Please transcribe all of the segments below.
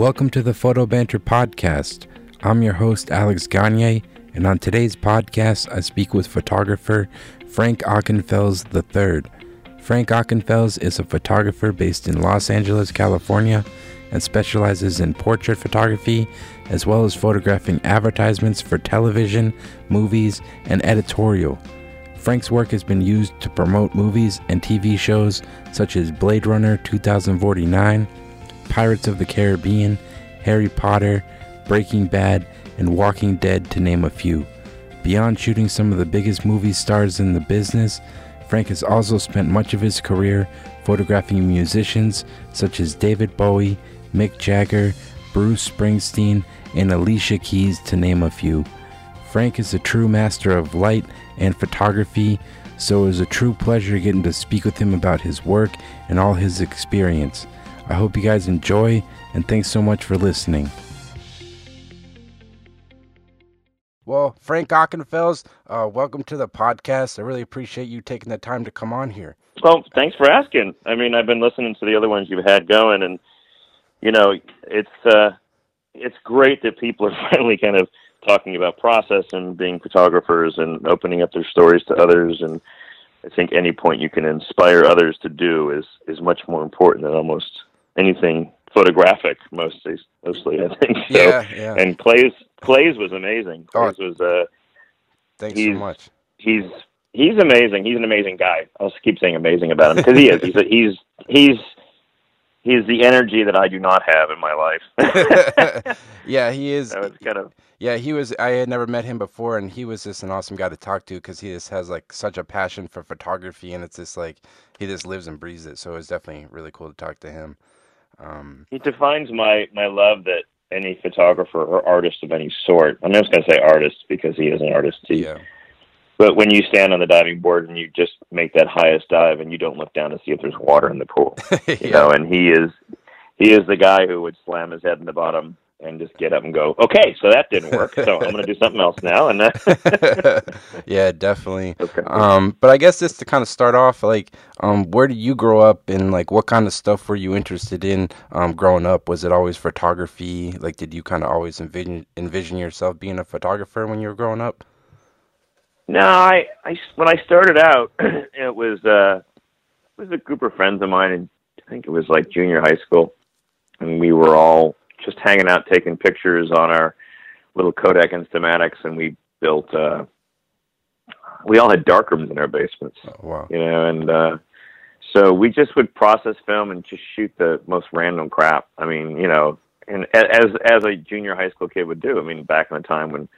Welcome to the Photo Banter Podcast. I'm your host, Alex Gagne, and on today's podcast, I speak with photographer Frank Ockenfels III. Frank Ockenfels is a photographer based in Los Angeles, California, and specializes in portrait photography as well as photographing advertisements for television, movies, and editorial. Frank's work has been used to promote movies and TV shows such as Blade Runner 2049, Pirates of the Caribbean, Harry Potter, Breaking Bad, and Walking Dead, to name a few. Beyond shooting some of the biggest movie stars in the business, Frank has also spent much of his career photographing musicians such as David Bowie, Mick Jagger, Bruce Springsteen, and Alicia Keys, to name a few. Frank is a true master of light and photography, so it was a true pleasure getting to speak with him about his work and all his experience. I hope you guys enjoy, and thanks so much for listening. Well, Frank Ockenfels, uh, welcome to the podcast. I really appreciate you taking the time to come on here. Well, thanks for asking. I mean, I've been listening to the other ones you've had going, and you know, it's uh, it's great that people are finally kind of talking about process and being photographers and opening up their stories to others. And I think any point you can inspire others to do is is much more important than almost anything photographic. Mostly, mostly, I think. So, Yeah, yeah. And Clay's Clay's was amazing. Oh. Clay's was uh, Thanks so much. he's he's amazing. He's an amazing guy. I'll just keep saying amazing about him because he is. He's a, he's he's he's the energy that I do not have in my life. yeah, he is. so kind of Yeah, he was. I had never met him before, and he was just an awesome guy to talk to because he just has like such a passion for photography, and it's just like he just lives and breathes it. So it was definitely really cool to talk to him. Um, he defines my my love that any photographer or artist of any sort. I'm just going to say artist because he is an artist too. yeah, But when you stand on the diving board and you just make that highest dive and you don't look down to see if there's water in the pool, you yeah, know, and he is he is the guy who would slam his head in the bottom and just get up and go, okay, so that didn't work, so I'm going to do something else now. And uh, yeah, definitely. okay. Um, but I guess just to kind of start off, like, um, where did you grow up, and like, what kind of stuff were you interested in um, growing up? Was it always photography? Like, did you kind of always envision envision yourself being a photographer when you were growing up? No, I, I when I started out, it was uh, it was a group of friends of mine, and I think it was like junior high school, and we were all just hanging out, taking pictures on our little Kodak Instamatics, and we built. uh We all had darkrooms in our basements, Oh, wow. you know, and uh so we just would process film and just shoot the most random crap. I mean, you know, and as as a junior high school kid would do. I mean, back in the time when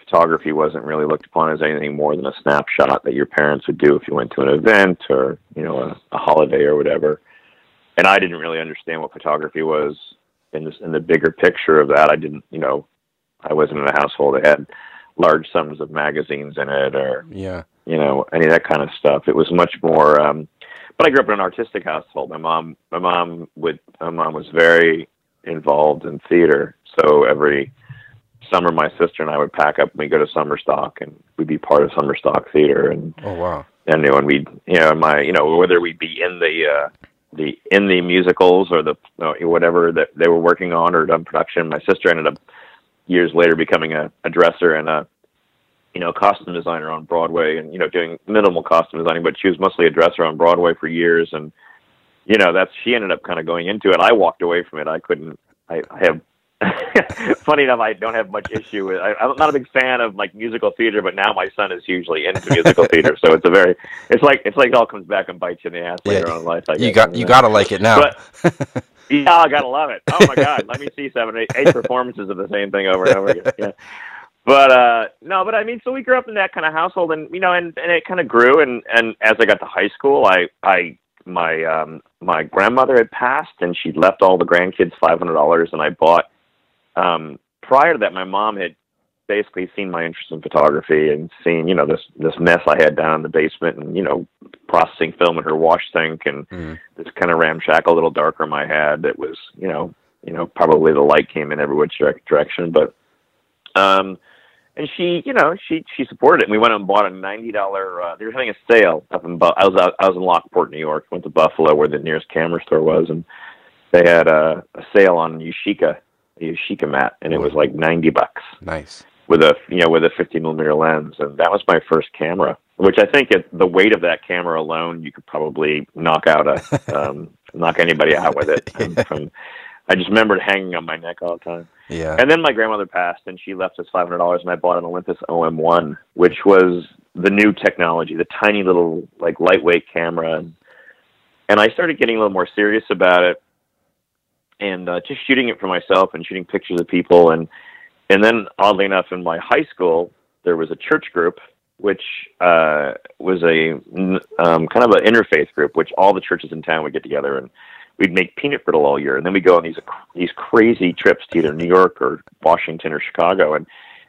photography wasn't really looked upon as anything more than a snapshot that your parents would do if you went to an event or you know a, a holiday or whatever. And I didn't really understand what photography was in this in the bigger picture of that. I didn't, you know, I wasn't in a household that had large sums of magazines in it or Yeah. you know any of that kind of stuff. It was much more. um But I grew up in an artistic household. My mom, my mom would, my mom was very involved in theater. So every summer, my sister and I would pack up and we'd go to summer stock, and we'd be part of summer stock theater. And Oh wow. and you know, and we'd, you know, my, you know, whether we'd be in the. uh the in the musicals or the uh, whatever that they were working on or done production. My sister ended up years later becoming a, a dresser and a you know costume designer on Broadway and you know doing minimal costume designing, but she was mostly a dresser on Broadway for years and you know that's she ended up kind of going into it. I walked away from it. I couldn't. I, I have. funny enough, I don't have much issue with. I, I'm not a big fan of like musical theater, but now my son is hugely into musical theater, so it's a very. It's like it's like it all comes back and bites you in the ass Yeah, later on in life. I You guess, got you know. gotta like it now. But- Yeah, I gotta love it. Oh my god, let me see seven, eight, eight performances of the same thing over and over again. Yeah. But uh no, but I mean, so we grew up in that kind of household, and you know, and and it kind of grew, and and as I got to high school, I I my um my grandmother had passed, and she left all the grandkids five hundred dollars, and I bought. Um, prior to that, my mom had basically seen my interest in photography and seen you know this this mess I had down in the basement, and you know processing film in her wash sink and Mhm. this kind of ramshackle little darkroom I had that was, you know, you know, probably the light came in every which direc- direction, but, um, and she, you know, she she supported it. And we went and bought a ninety dollar. Uh, they were having a sale up in. Bu- I was out, I was in Lockport, New York. Went to Buffalo, where the nearest camera store was, and they had a, a sale on Yashica, a Yashica mat, and it was like ninety bucks Nice. with a you know with a 50 millimeter lens, and that was my first camera. Which I think it, the weight of that camera alone, you could probably knock out a um, knock anybody out with it. And from, I just remembered hanging on my neck all the time. Yeah. And then my grandmother passed, and she left us five hundred dollars, and I bought an Olympus OM1, which was the new technology, the tiny little like lightweight camera, and, and I started getting a little more serious about it, and uh, just shooting it for myself and shooting pictures of people, and and then oddly enough, in my high school, there was a church group which uh, was a um, kind of an interfaith group, which all the churches in town would get together and we'd make peanut brittle all year, and then we'd go on these these crazy trips to either New York or Washington or Chicago, and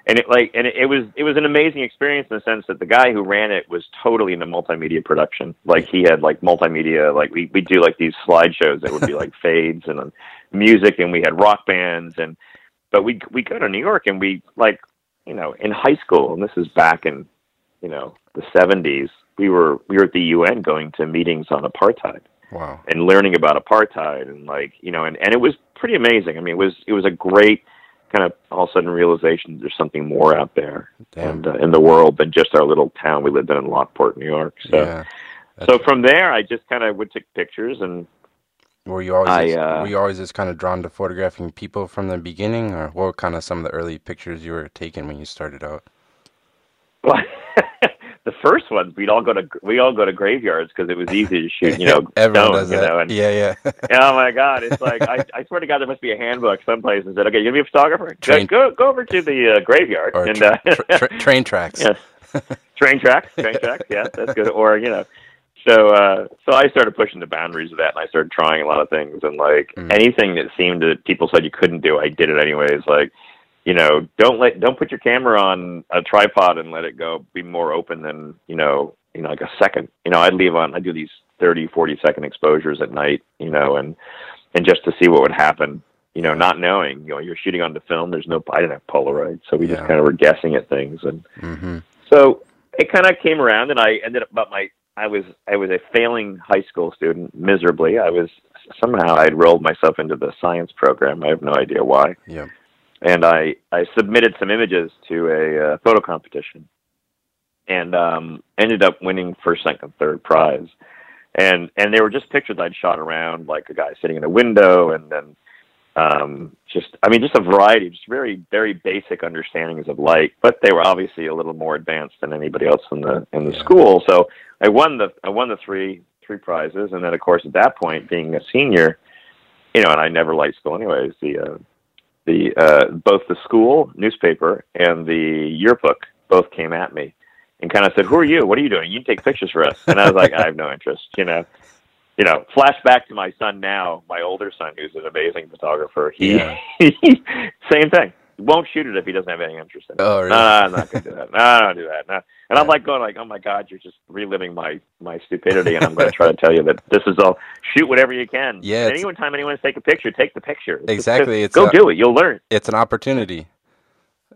and it like and it, it was it was an amazing experience in the sense that the guy who ran it was totally into multimedia production. Like he had like multimedia, like we we do like these slideshows that would be like fades and um, music, and we had rock bands, and but we we go to New York and we like you know in high school, and this is back in you know the seventies. We were we were at the UN going to meetings on apartheid Wow. and learning about apartheid and like you know and and it was pretty amazing i mean it was it was a great kind of all of a sudden realization there's something more out there Damn. and uh, in the world than just our little town we lived in in lockport new york so yeah. so from there i just kind of would take pictures and Were you always I, just, uh, were you always just kind of drawn to photographing people from the beginning, or what were kind of some of the early pictures you were taking when you started out? well, the first ones we'd all go to we all go to graveyards because it was easy to shoot you know Everyone stone, does you that. know and yeah, yeah. oh my god it's like I, I swear to god there must be a handbook someplace that said okay you're gonna be a photographer Train- go go over to the uh, graveyard or and tra- uh, tra- tra- train tracks. yes. train tracks, train tracks. Yeah, that's good. Or you know, so uh, so I started pushing the boundaries of that, and I started trying a lot of things, and like Mm. anything that seemed that people said you couldn't do, I did it anyways. Like, you know, don't let don't put your camera on a tripod and let it go. Be more open than you know, you know, like a second. You know, I'd leave on. I do these 30, 40 second exposures at night. You know, and and just to see what would happen. You know, not knowing. You know, you're shooting on the film. There's no. I didn't have Polaroid, so we Yeah. just kind of were guessing at things and. hmm So it kind of came around, and I ended up. But my, I was, I was a failing high school student miserably. I was somehow I would rolled myself into the science program. I have no idea why. Yeah. And I, I submitted some images to a uh, photo competition, and um, ended up winning first, second, third prize. And and they were just pictures I'd shot around, like a guy sitting in a window, and then um, just I mean, just a variety, just very very basic understandings of light. But they were obviously a little more advanced than anybody else in the in the Yeah. school. So I won the I won the three three prizes, and then of course at that point, being a senior, you know, and I never liked school anyways. The uh, the uh, both the school newspaper and the yearbook both came at me and kind of said, "Who are you? What are you doing? You can take pictures for us." And I was like, "I have no interest," you know. You know, flashback to my son now, my older son, who's an amazing photographer. He, Yeah. same thing. Won't shoot it if he doesn't have any interest in it. Oh, really? No, I'm not gonna do that. No, I don't do that. No. And I'm like going like, oh my god, you're just reliving my my stupidity, and I'm going to try to tell you that this is all shoot whatever you can. Yeah, And it's- any time anyone wants to take a picture, take the picture. Exactly, just it's go a- do it. You'll learn. It's an opportunity.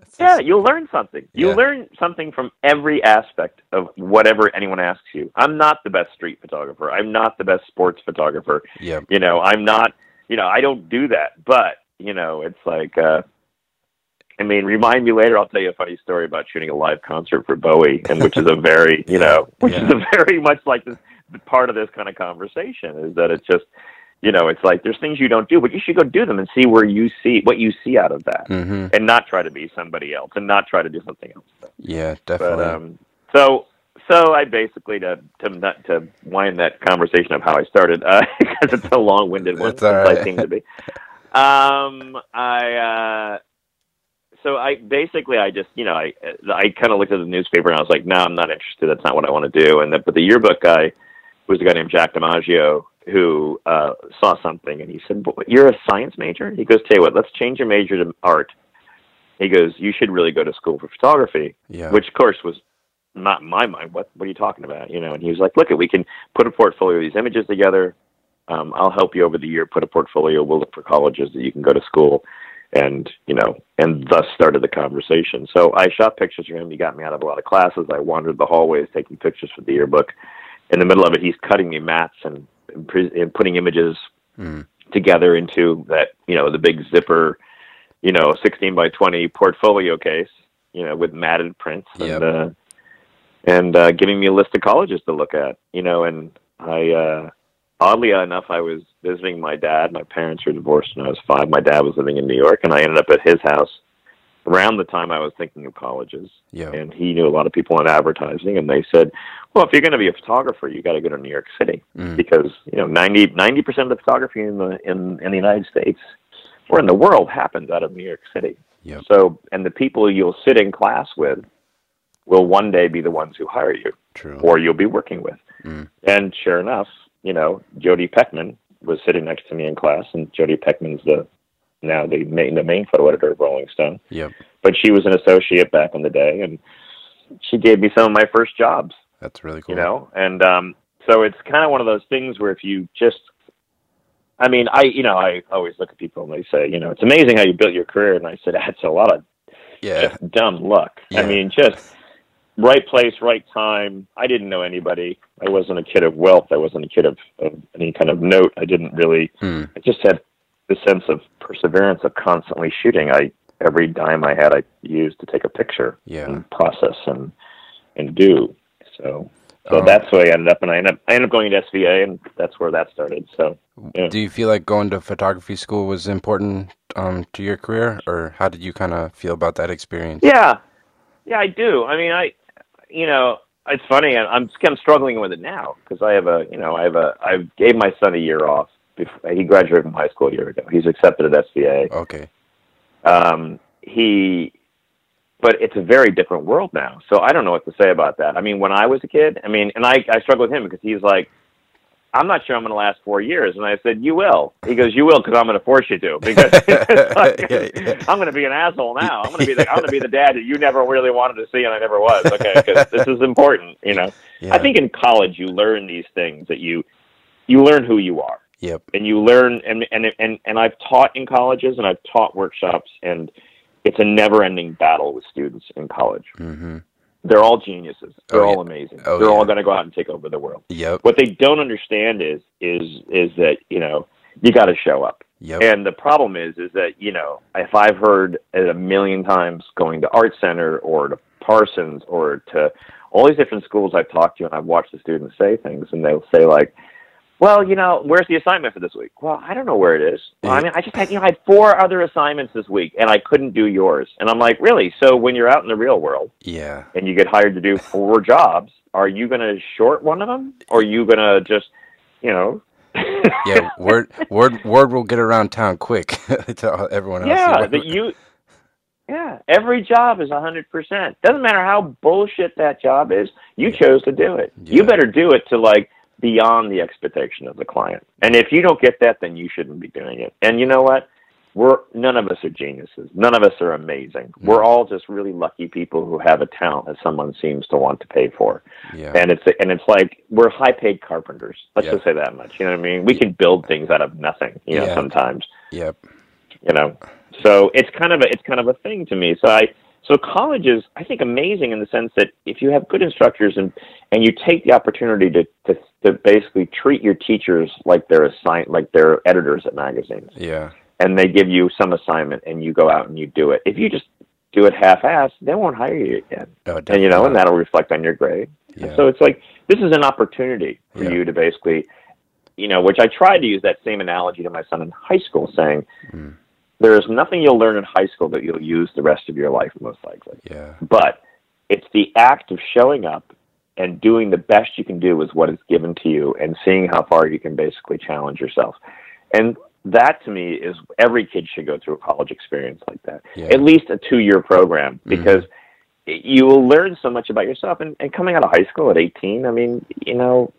It's Yeah, just- you'll learn something. You Yeah. learn something from every aspect of whatever anyone asks you. I'm not the best street photographer. I'm not the best sports photographer. Yep. You know, I'm not, you know, I don't do that. But, you know, it's like, uh, I mean, remind me later. I'll tell you a funny story about shooting a live concert for Bowie, and which is a very, you know, which is a very much like this part of this kind of conversation is that it's just, you know, it's like there's things you don't do, but you should go do them and see where you see what you see out of that, hmm and not try to be somebody else, and not try to do something else. Yeah, But definitely. um, so so I basically to to not to wind that conversation of how I started because it's a long-winded one. It's all since I right. seem to be. Um, I uh, so I basically I just you know I I kind of looked at the newspaper and I was like, no, I'm not interested. That's not what I want to do. And the, but the yearbook guy was a guy named Jack DiMaggio who uh, saw something and he said, "But "You're a science major?" He goes, "Tell you what, let's change your major to art." He goes, "You should really go to school for photography." yeah. which of course was not in my mind. What what are you talking about? You know, and he was like, "Look, we can put a portfolio of these images together. Um, I'll help you over the year put a portfolio. We'll look for colleges that you can go to school." And you know, and thus started the conversation. So I shot pictures for him. He got me out of a lot of classes. I wandered the hallways taking pictures for the yearbook. In the middle of it, he's cutting me mats and and, putting images Mm. together into that you know the big zipper, you know, 16 by 20 portfolio case, you know, with matted prints Yep. and uh, and uh, giving me a list of colleges to look at, you know, and I. uh Oddly enough, I was visiting my dad. My parents were divorced when I was five. My dad was living in New York, and I ended up at his house around the time I was thinking of colleges Yeah. and he knew a lot of people in advertising and they said well if you're going to be a photographer you got to go to new york city Mm. because you know 90 percent of the photography in the in, in the united states or in the world happens out of new york city Yep. so and the people you'll sit in class with will one day be the ones who hire you True. or you'll be working with Mm. and sure enough you know Jodi Peckman was sitting next to me in class and Jodi Peckman's the now the main the main photo editor of rolling stone Yep. but she was an associate back in the day and she gave me some of my first jobs That's really cool. you know and um so it's kind of one of those things where if you just i mean i you know i always look at people and they say you know it's amazing how you built your career and i said that's a lot of Yeah. dumb luck Yeah. i mean just right place right time i didn't know anybody i wasn't a kid of wealth i wasn't a kid of, of any kind of note i didn't really Mm. I just had the sense of perseverance of constantly shooting. I every dime I had, I used to take a picture Yeah. and process and and do. So so Um, that's where I ended up, and I ended up I ended up going to SVA, and that's where that started. So yeah. Do you feel like going to photography school was important um, to your career, or how did you kind of feel about that experience? yeah, yeah, I do. I mean, I you know. It's funny. I'm I'm struggling with it now because I have a you know I have a I gave my son a year off. Before, he graduated from high school a year ago. He's accepted at SVA. Okay. um, he, but it's a very different world now. So I don't know what to say about that. I mean, when I was a kid, I mean, and I, I struggle with him because he's like, I'm not sure I'm going to last four years. And I said, you will. He goes, you will because I'm going to force you to because like, Yeah, yeah. I'm going to be an asshole now. I'm going to be the, I'm going to be the dad that you never really wanted to see and I never was. Okay. Because this is important, you know, Yeah. I think in college you learn these things that you, you learn who you are Yep. and you learn and and and and I've taught in colleges and I've taught workshops and it's a never-ending battle with students in college. Mm-hmm. They're all geniuses. They're Oh, all yeah. amazing. Oh, They're yeah. all going oh, to go out and take over the world. Yep. What they don't understand is is is that you know you got to show up. Yep. And the problem is is that you know if I've heard it a million times going to Art Center or to Parsons or to all these different schools I've talked to and I've watched the students say things and they'll say like well, you know, where's the assignment for this week? Well, I don't know where it is. Well, I mean, I just had, you know, I had four other assignments this week, and I couldn't do yours. And I'm like, really? So when you're out in the real world yeah. and you get hired to do four jobs, are you going to short one of them, or are you going to just, you know? Yeah. Word. Word. Word will get around town quick to everyone else. yeah, that you. Yeah, every job is a hundred percent. Doesn't matter how bullshit that job is. You chose to do it. You better do it to like beyond the expectation of the client. And if you don't get that, then you shouldn't be doing it. And you know what? We're none of us are geniuses. None of us are amazing. Mm-hmm. We're all just really lucky people who have a talent that someone seems to want to pay for. Yeah. And it's and it's like we're high paid carpenters. Let's Yeah. just say that much. You know what I mean? We can build things out of nothing. You know, Yeah. sometimes Yep. you know so it's kind of a it's kind of a thing to me so i so college is i think amazing in the sense that if you have good instructors and and you take the opportunity to to, to basically treat your teachers like they're assign like they're editors at magazines Yeah. and they give you some assignment and you go out and you do it if you just do it half-assed they won't hire you again Oh, and you know and that'll reflect on your grade Yeah. so it's like this is an opportunity for Yeah. you to basically, you know, which I tried to use that same analogy to my son in high school, saying Mm. there is nothing you'll learn in high school that you'll use the rest of your life, most likely. Yeah. But it's the act of showing up and doing the best you can do with what is given to you and seeing how far you can basically challenge yourself. And that to me is every kid should go through a college experience like that. Yeah. At least a two year program mm-hmm. because you will learn so much about yourself. And, and coming out of high school at 18, I mean, you know,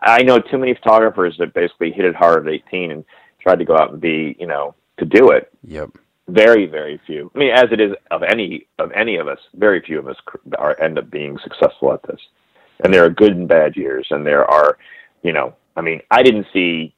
I know too many photographers that basically hit it hard at 18 and tried to go out and be, you know, to do it Yep. Very very few. I mean as it is of any of any of us very few of us are end up being successful at this. And there are good and bad years and there are you know i mean i didn't see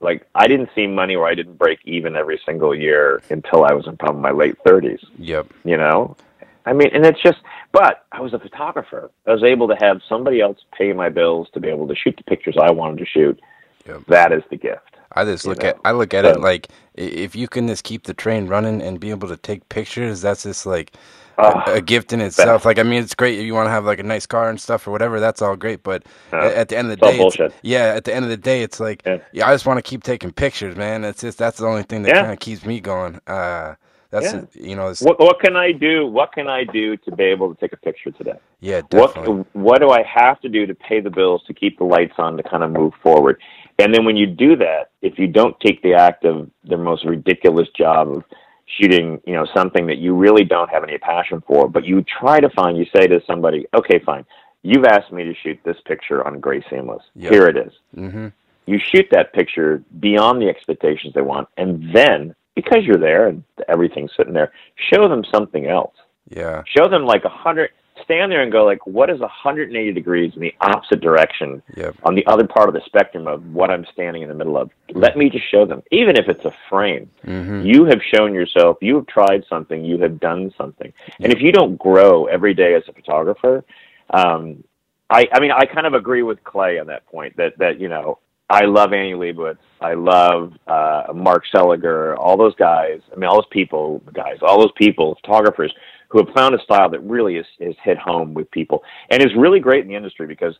like i didn't see money where i didn't break even every single year until i was in probably my late 30s Yep. you know? I mean and it's just but i was a photographer. I was able to have somebody else pay my bills to be able to shoot the pictures i wanted to shoot. Yep. that is the gift I just look know, at I look at it like if you can just keep the train running and be able to take pictures, that's just like Oh, a, a gift in itself. Like I mean, it's great if you want to have like a nice car and stuff or whatever. That's all great, but a- at the end of the day, yeah, at the end of the day, it's like Yeah. yeah, I just want to keep taking pictures, man. It's just that's the only thing that Yeah. kind of keeps me going. Uh, that's Yeah. you know, what what can I do? What can I do to be able to take a picture today? yeah, definitely. What what do I have to do to pay the bills to keep the lights on to kind of move forward? And then when you do that, if you don't take the act of the most ridiculous job of shooting, you know, something that you really don't have any passion for, but you try to find, you say to somebody, okay, fine, you've asked me to shoot this picture on Gray Seamless. Yep. Here it is. hmm You shoot that picture beyond the expectations they want, and then because you're there and everything's sitting there, show them something else Yeah, show them like a hundred stand there and go like what is 180 degrees in the opposite direction yep, on the other part of the spectrum of what i'm standing in the middle of let me just show them even if it's a frame hmm you have shown yourself you have tried something you have done something and if you don't grow every day as a photographer um i i mean i kind of agree with clay on that point that that you know I love Annie Leibovitz. I love uh, Mark Seliger. All those guys. I mean, all those people, guys, all those people, photographers who have found a style that really is, is hit home with people and is really great in the industry because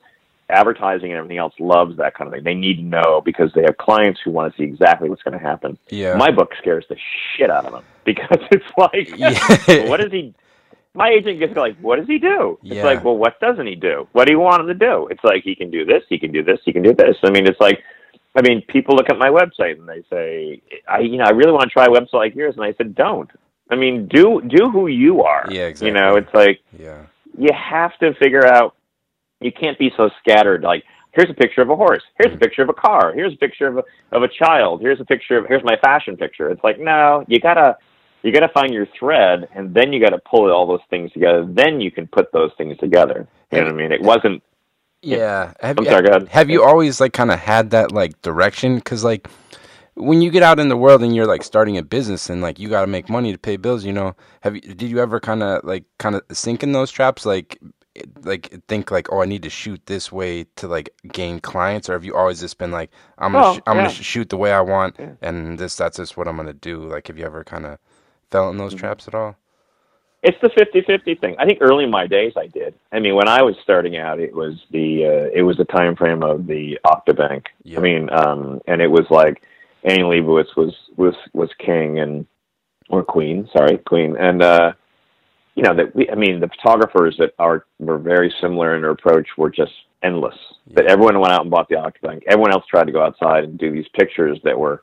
advertising and everything else loves that kind of thing. They need to know because they have clients who want to see exactly what's going to happen. yeah. My book scares the shit out of them because it's like, Yeah. what does he? My agent gets like, what does he do? It's Yeah. like, well, what doesn't he do? What do you want him to do? It's like he can do this, he can do this, he can do this. I mean, it's like, I mean, people look at my website and they say, I, you know, I really want to try a website like yours, and I said, don't. I mean, do do who you are. Yeah, exactly. You know, it's like yeah, you have to figure out you can't be so scattered like here's a picture of a horse here's a mm-hmm. picture of a car here's a picture of a, of a child here's a picture of here's my fashion picture it's like no you gotta you gotta find your thread and then you gotta pull all those things together then you can put those things together you know what i mean it wasn't yeah. Have, I'm you- sorry, go ahead. have you always like kind of had that like direction? Because like when you get out in the world and you're like starting a business and like you got to make money to pay bills, you know, have you did you ever kind of like kind of sink in those traps? Like like think like oh I need to shoot this way to like gain clients, or have you always just been like I'm gonna Oh, sh- I'm yeah. gonna sh- shoot the way I want Yeah. and this that's just what I'm gonna do? Like have you ever kind of fell in those Mm-hmm. traps at all? it's the 50-50 thing. I think early in my days I did. I mean, when I was starting out, it was the uh, it was the time frame of the Octabank. Yeah. I mean, um, and it was like Annie Leibovitz was was was king and or queen, sorry, queen, and uh, you know that we. I mean, the photographers that are were very similar in their approach were just endless. That Yeah. everyone went out and bought the Octabank. Everyone else tried to go outside and do these pictures that were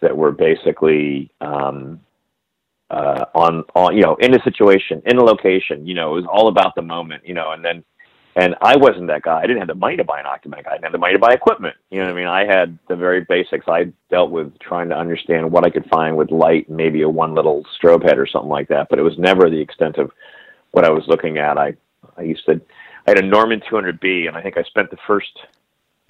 that were basically um, uh, on on you know in a situation in a location. You know, it was all about the moment. You know, and then and I wasn't that guy. I didn't have the money to buy an Octabank. I didn't have the money to buy equipment. You know what I mean? I had the very basics. I dealt with trying to understand what I could find with light, and maybe a one little strobe head or something like that. But it was never the extent of what I was looking at. I I used to I had a Norman 200B, and I think I spent the first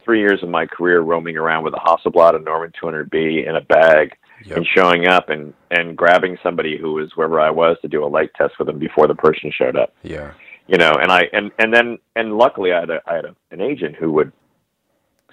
three years of my career roaming around with a Hasselblad and Norman 200B in a bag Yep. and showing up and and grabbing somebody who was wherever I was to do a light test with them before the person showed up. Yeah. You know, and I and and then and luckily I had a I had a, an agent who would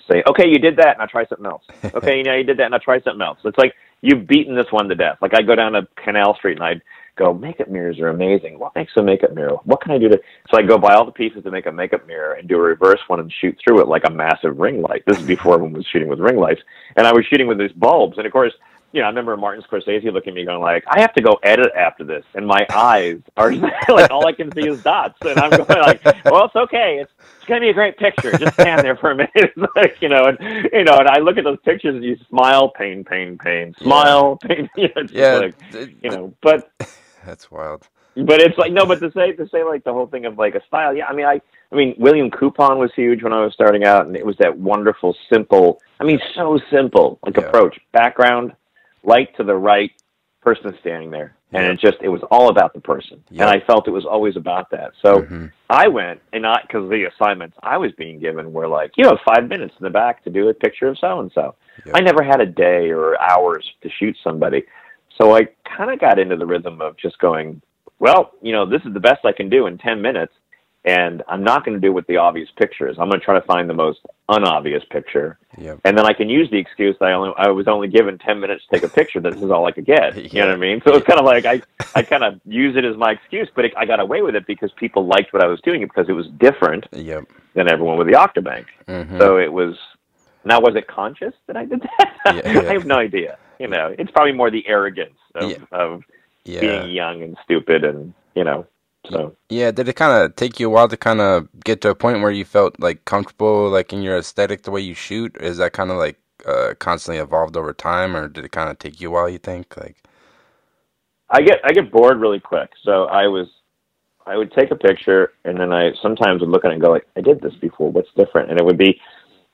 say, "Okay, you did that, and I'll try something else. Okay, you know, you did that, and I'll try something else." It's like you've beaten this one to death. Like I go down to Canal Street and I'd go, "Makeup mirrors are amazing. What makes a makeup mirror? What can I do to?" So I go buy all the pieces to make a makeup mirror and do a reverse one and shoot through it like a massive ring light. This is before everyone was shooting with ring lights, and I was shooting with these bulbs, and of course. You know, I remember Martin Scorsese looking at me going like, "I have to go edit after this," and my eyes are like all I can see is dots, and I'm going like, "Well, it's okay. It's it's gonna be a great picture. Just stand there for a minute, It's like, you know." And you know, and I look at those pictures and you smile, pain, pain, pain, smile, pain. You know, Yeah. like, you know, but That's wild. but it's like no, but to say to say like the whole thing of like a style, yeah. I mean, I I mean, William Coupon was huge when I was starting out, and it was that wonderful, simple. I mean, so simple, like Yeah. approach, background, light to the right, person standing there, and it just it was all about the person, Yeah. and I felt it was always about that. So. Mhm. I went and I because the assignments I was being given were like you have five minutes in the back to do a picture of so and so. I never had a day or hours to shoot somebody, so I kind of got into the rhythm of just going, well, you know, this is the best I can do in ten minutes, and I'm not going to do what the obvious picture is. I'm going to try to find the most unobvious picture, Yep. and then I can use the excuse that I only I was only given ten minutes to take a picture. This is all I could get. You know what I mean? So it's kind of like I I kind of use it as my excuse, but it, I got away with it because people liked what I was doing because it was different Yep. than everyone with the Octabank. hmm So it was. Now, was it conscious that I did that? Yeah, yeah. I have no idea. You know, it's probably more the arrogance of, Yeah. of being young and stupid, and you know. So Yeah, did it kind of take you a while to kind of get to a point where you felt like comfortable, like in your aesthetic, the way you shoot? Is that kind of like uh, constantly evolved over time, or did it kind of take you a while? You think like, I get I get bored really quick. So I was I would take a picture and then I sometimes would look at it and go like, I did this before. What's different? And it would be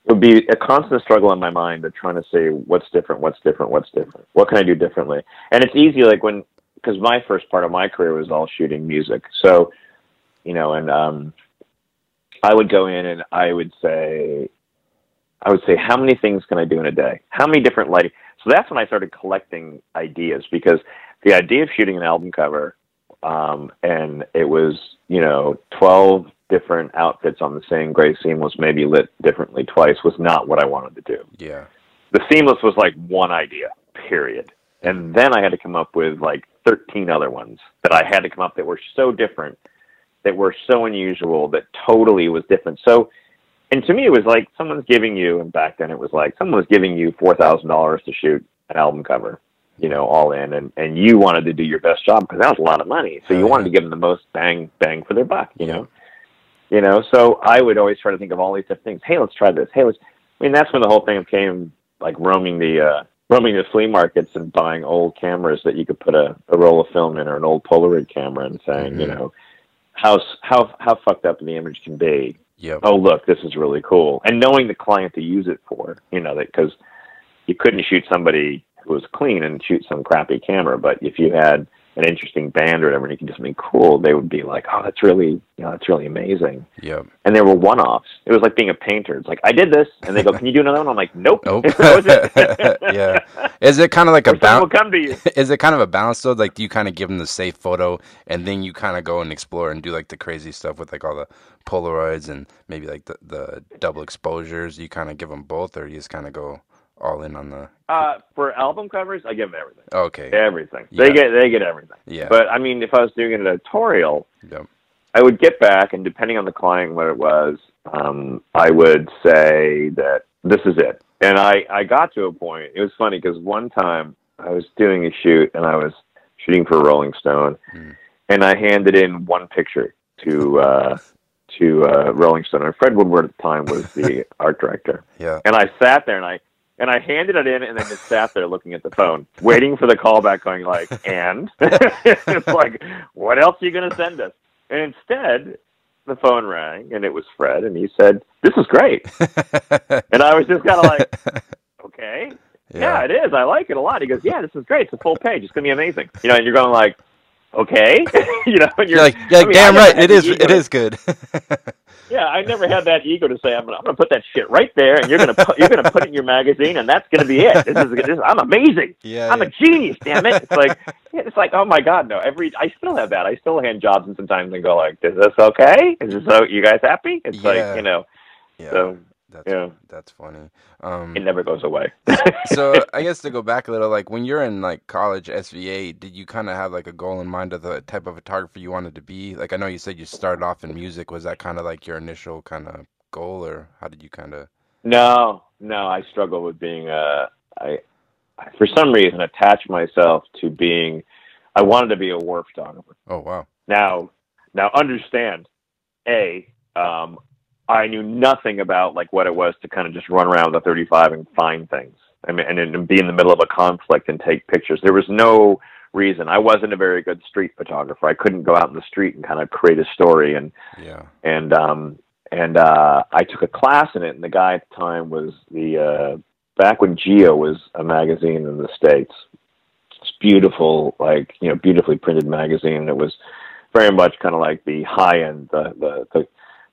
it would be a constant struggle in my mind of trying to say what's different, what's different, what's different. What can I do differently? And it's easy like when because my first part of my career was all shooting music. So, you know, and um I would go in and I would say I would say how many things can I do in a day? How many different lighting? So that's when I started collecting ideas because the idea of shooting an album cover um, and it was you know 12 different outfits on the same gray seamless maybe lit differently twice was not what i wanted to do yeah, the seamless was like one idea period and then i had to come up with like 13 other ones that i had to come up that were so different that were so unusual that totally was different. So and to me it was like someone's giving you and back then it was like someone was giving you four thousand dollars to shoot an album cover you know all in and and you wanted to do your best job because that was a lot of money. So you wanted to give them the most bang bang for their buck you know? You know so i would always try to think of all these different things. Hey let's try this. Hey let's i mean that's when the whole thing came like roaming the uh roaming the flea markets and buying old cameras that you could put a, a roll of film in or an old polaroid camera and saying you Mhm. know how how how fucked up the image can be. Yep, oh look this is really cool. And knowing the client to use it for you know that because you couldn't shoot somebody who was clean and shoot some crappy camera but if you had an interesting band or whatever and you can do something cool they would be like oh that's really you know that's really amazing yep. and there were one-offs it was like being a painter it's like i did this and they go can you do another one i'm like nope Nope. that was it Yeah. Is it kind of like a or someone will balance? come to you Is it kind of a balance though? Like, do you kind of give them the safe photo, and then you kind of go and explore and do like the crazy stuff with like all the Polaroids and maybe like the the double exposures? You kind of give them both, or you just kind of go all in on the? uh, for album covers i give them everything Okay. everything they get they get everything Yeah. but i mean if i was doing an editorial Yep. I would get back, and depending on the client, what it was, um, I would say that this is it. And I, I got to a point. It was funny because one time I was doing a shoot, and I was shooting for Rolling Stone, Mm. and I handed in one picture to uh, to uh, Rolling Stone, and Fred Woodward at the time was the art director. Yeah. And I sat there, and I and I handed it in, and then just sat there looking at the phone, waiting for the callback, going like, "And it's like, what else are you going to send us?" And instead, the phone rang, and it was Fred, and he said, "This is great." And I was just kind of like, "Okay, yeah. it is. I like it a lot." He goes, "Yeah, this is great. It's a full page. It's going to be amazing." You know, and you're going like, "Okay," you know, and You're like, you're like, mean, I damn right, it is it ego it to- is good. Yeah, I never had that ego to say I'm gonna, I'm gonna put that shit right there, and you're gonna put, you're gonna put it in your magazine, and that's gonna be it. This is, this is I'm amazing. yeah, I'm a genius. Damn it! It's like it's like oh my god, no. Every I still have that. I still hand jobs and sometimes and go like, is this okay? Is this so? You guys happy? It's Yeah. like you know. yeah, So that's yeah. that's funny. Um, it never goes away. so I guess to go back a little, like when you're in like college SVA, did you kind of have like a goal in mind of the type of photographer you wanted to be? Like I know you said you started off in music. Was that kind of like your initial kind of goal, or how did you kind of? No, no, I struggle with being uh I I for some reason attached myself to being I wanted to be a war photographer. Oh wow. Now now understand, A, um I knew nothing about like what it was to kind of just run around with a thirty five and find things. I mean and, and be in the middle of a conflict and take pictures. There was no reason. I wasn't a very good street photographer. I couldn't go out in the street and kind of create a story and Yeah. and um and uh I took a class in it and the guy at the time was the uh back when Geo was a magazine in the States. It's beautiful, like, you know, beautifully printed magazine and it was very much kind of like the high end, the the the,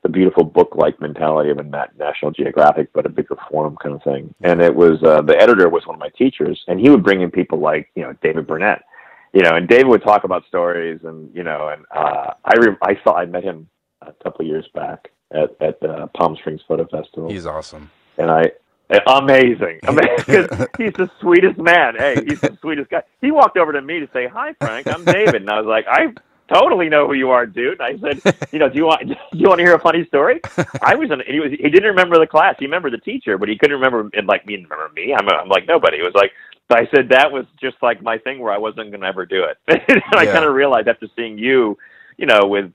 the beautiful book like mentality of a Na- National Geographic, but a bigger form kind of thing. And it was uh, the editor was one of my teachers, and he would bring in people like you know David Burnett, you know, and David would talk about stories, and you know, and uh, I re- I saw I met him a couple of years back at at the Palm Springs Photo Festival. He's awesome. And I amazing, amazing. he's the sweetest man. Hey, he's the sweetest guy. He walked over to me to say, "Hi, Frank. I'm David," and I was like, "I totally know who you are, dude." And I said, "You know, do you want do you want to hear a funny story?" I was in. He was. He didn't remember the class. He remembered the teacher, but he couldn't remember. And like me, remember me. I'm. I'm like nobody. It was like. But I said that was just like my thing where I wasn't going to ever do it. and I kind of realized after seeing you, you know, with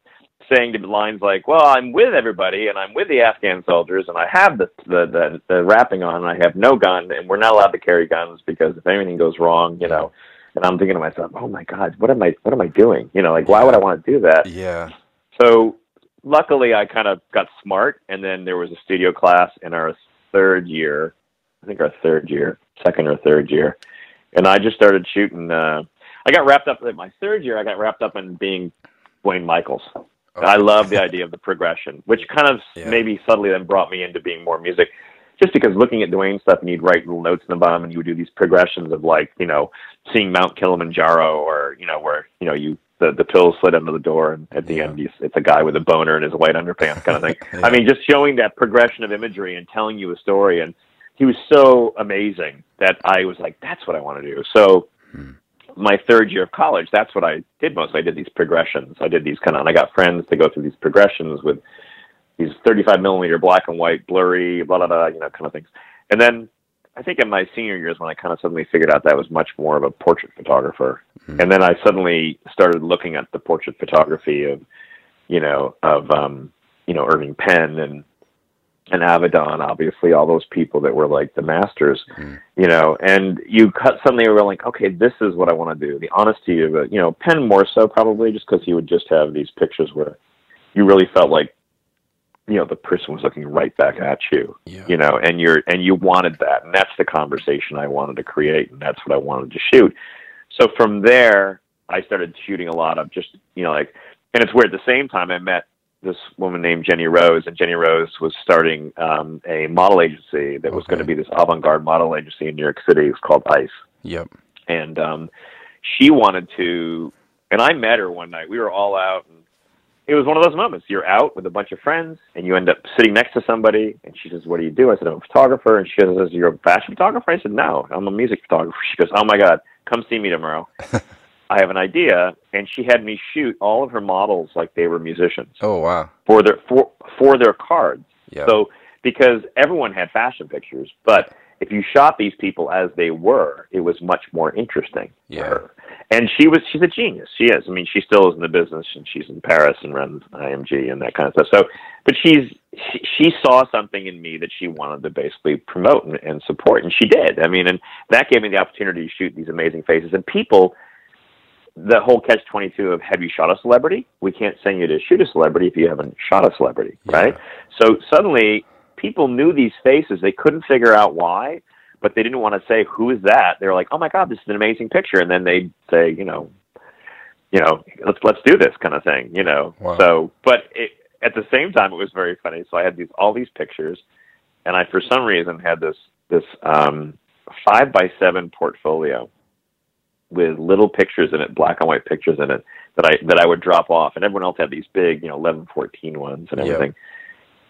saying the lines like, "Well, I'm with everybody, and I'm with the Afghan soldiers, and I have the the the, the wrapping on, and I have no gun, and we're not allowed to carry guns because if anything goes wrong, you know." And I'm thinking to myself, "Oh my God, what am I what am I doing? You know, like why would I want to do that?" Yeah. So luckily, I kind of got smart, and then there was a studio class in our third year, I think our third year, second or third year, and I just started shooting. uh I got wrapped up in my third year. I got wrapped up in being Duane Michals. I love the idea of the progression, which kind of Yeah. maybe subtly then brought me into being more music. Just because looking at Duane stuff and you'd write little notes in the bottom and you would do these progressions of like, you know, seeing Mount Kilimanjaro or, you know, where, you know, you the, the pills slid under the door and at the Yeah. end you, it's a guy with a boner in his white underpants kind of thing. Yeah. I mean, just showing that progression of imagery and telling you a story and he was so amazing that I was like, that's what I want to do. So Hmm. my third year of college, that's what I did most. I did these progressions. I did these kind of, and I got friends to go through these progressions with these 35 millimeter black and white, blurry, blah, blah, blah, you know, kind of things. And then I think in my senior years when I kind of suddenly figured out that I was much more of a portrait photographer. Mhm. And then I suddenly started looking at the portrait photography of, you know, of, um, you know, Irving Penn and, and Avedon, obviously, all those people that were like the masters, Mhm. you know, and you cut suddenly were like, okay, this is what I want to do. The honesty of it, you know, Penn more so probably just because he would just have these pictures where you really felt like, you know, the person was looking right back at you, Yeah. you know, and you're and you wanted that, and that's the conversation I wanted to create, and that's what I wanted to shoot. So from there, I started shooting a lot of just, you know, like, and it's weird. At the same time, I met this woman named Jenny Rose, and Jenny Rose was starting um, a model agency that was Okay. going to be this avant-garde model agency in New York City. It was called Ice, Yep. and um, she wanted to. And I met her one night. We were all out, and it was one of those moments. You're out with a bunch of friends, and you end up sitting next to somebody, and she says, "What do you do?" I said, "I'm a photographer," and she says, "You're a fashion photographer?" I said, "No, I'm a music photographer." She goes, "Oh my God, come see me tomorrow." I have an idea, and she had me shoot all of her models like they were musicians Oh wow. for their for for their cards. Yeah. So because everyone had fashion pictures, but if you shot these people as they were, it was much more interesting Yeah. for her. And she was she's a genius. She is. I mean, she still is in the business and she's in Paris and runs IMG and that kind of stuff. So but she's she, she saw something in me that she wanted to basically promote and, and support and she did. I mean, and that gave me the opportunity to shoot these amazing faces and people the whole catch 22 of have you shot a celebrity? We can't send you to shoot a celebrity if you haven't shot a celebrity, Yeah. right? So suddenly people knew these faces. They couldn't figure out why, but they didn't want to say, who is that? They were like, oh my God, this is an amazing picture. And then they'd say, you know, you know, let's, let's do this kind of thing, you know? Wow. So, but it, at the same time, it was very funny. So I had these, all these pictures and I, for some reason, had this, this, um, five by seven portfolio with little pictures in it, black and white pictures in it that I that I would drop off, and everyone else had these big, you know, 11, 14 ones and everything.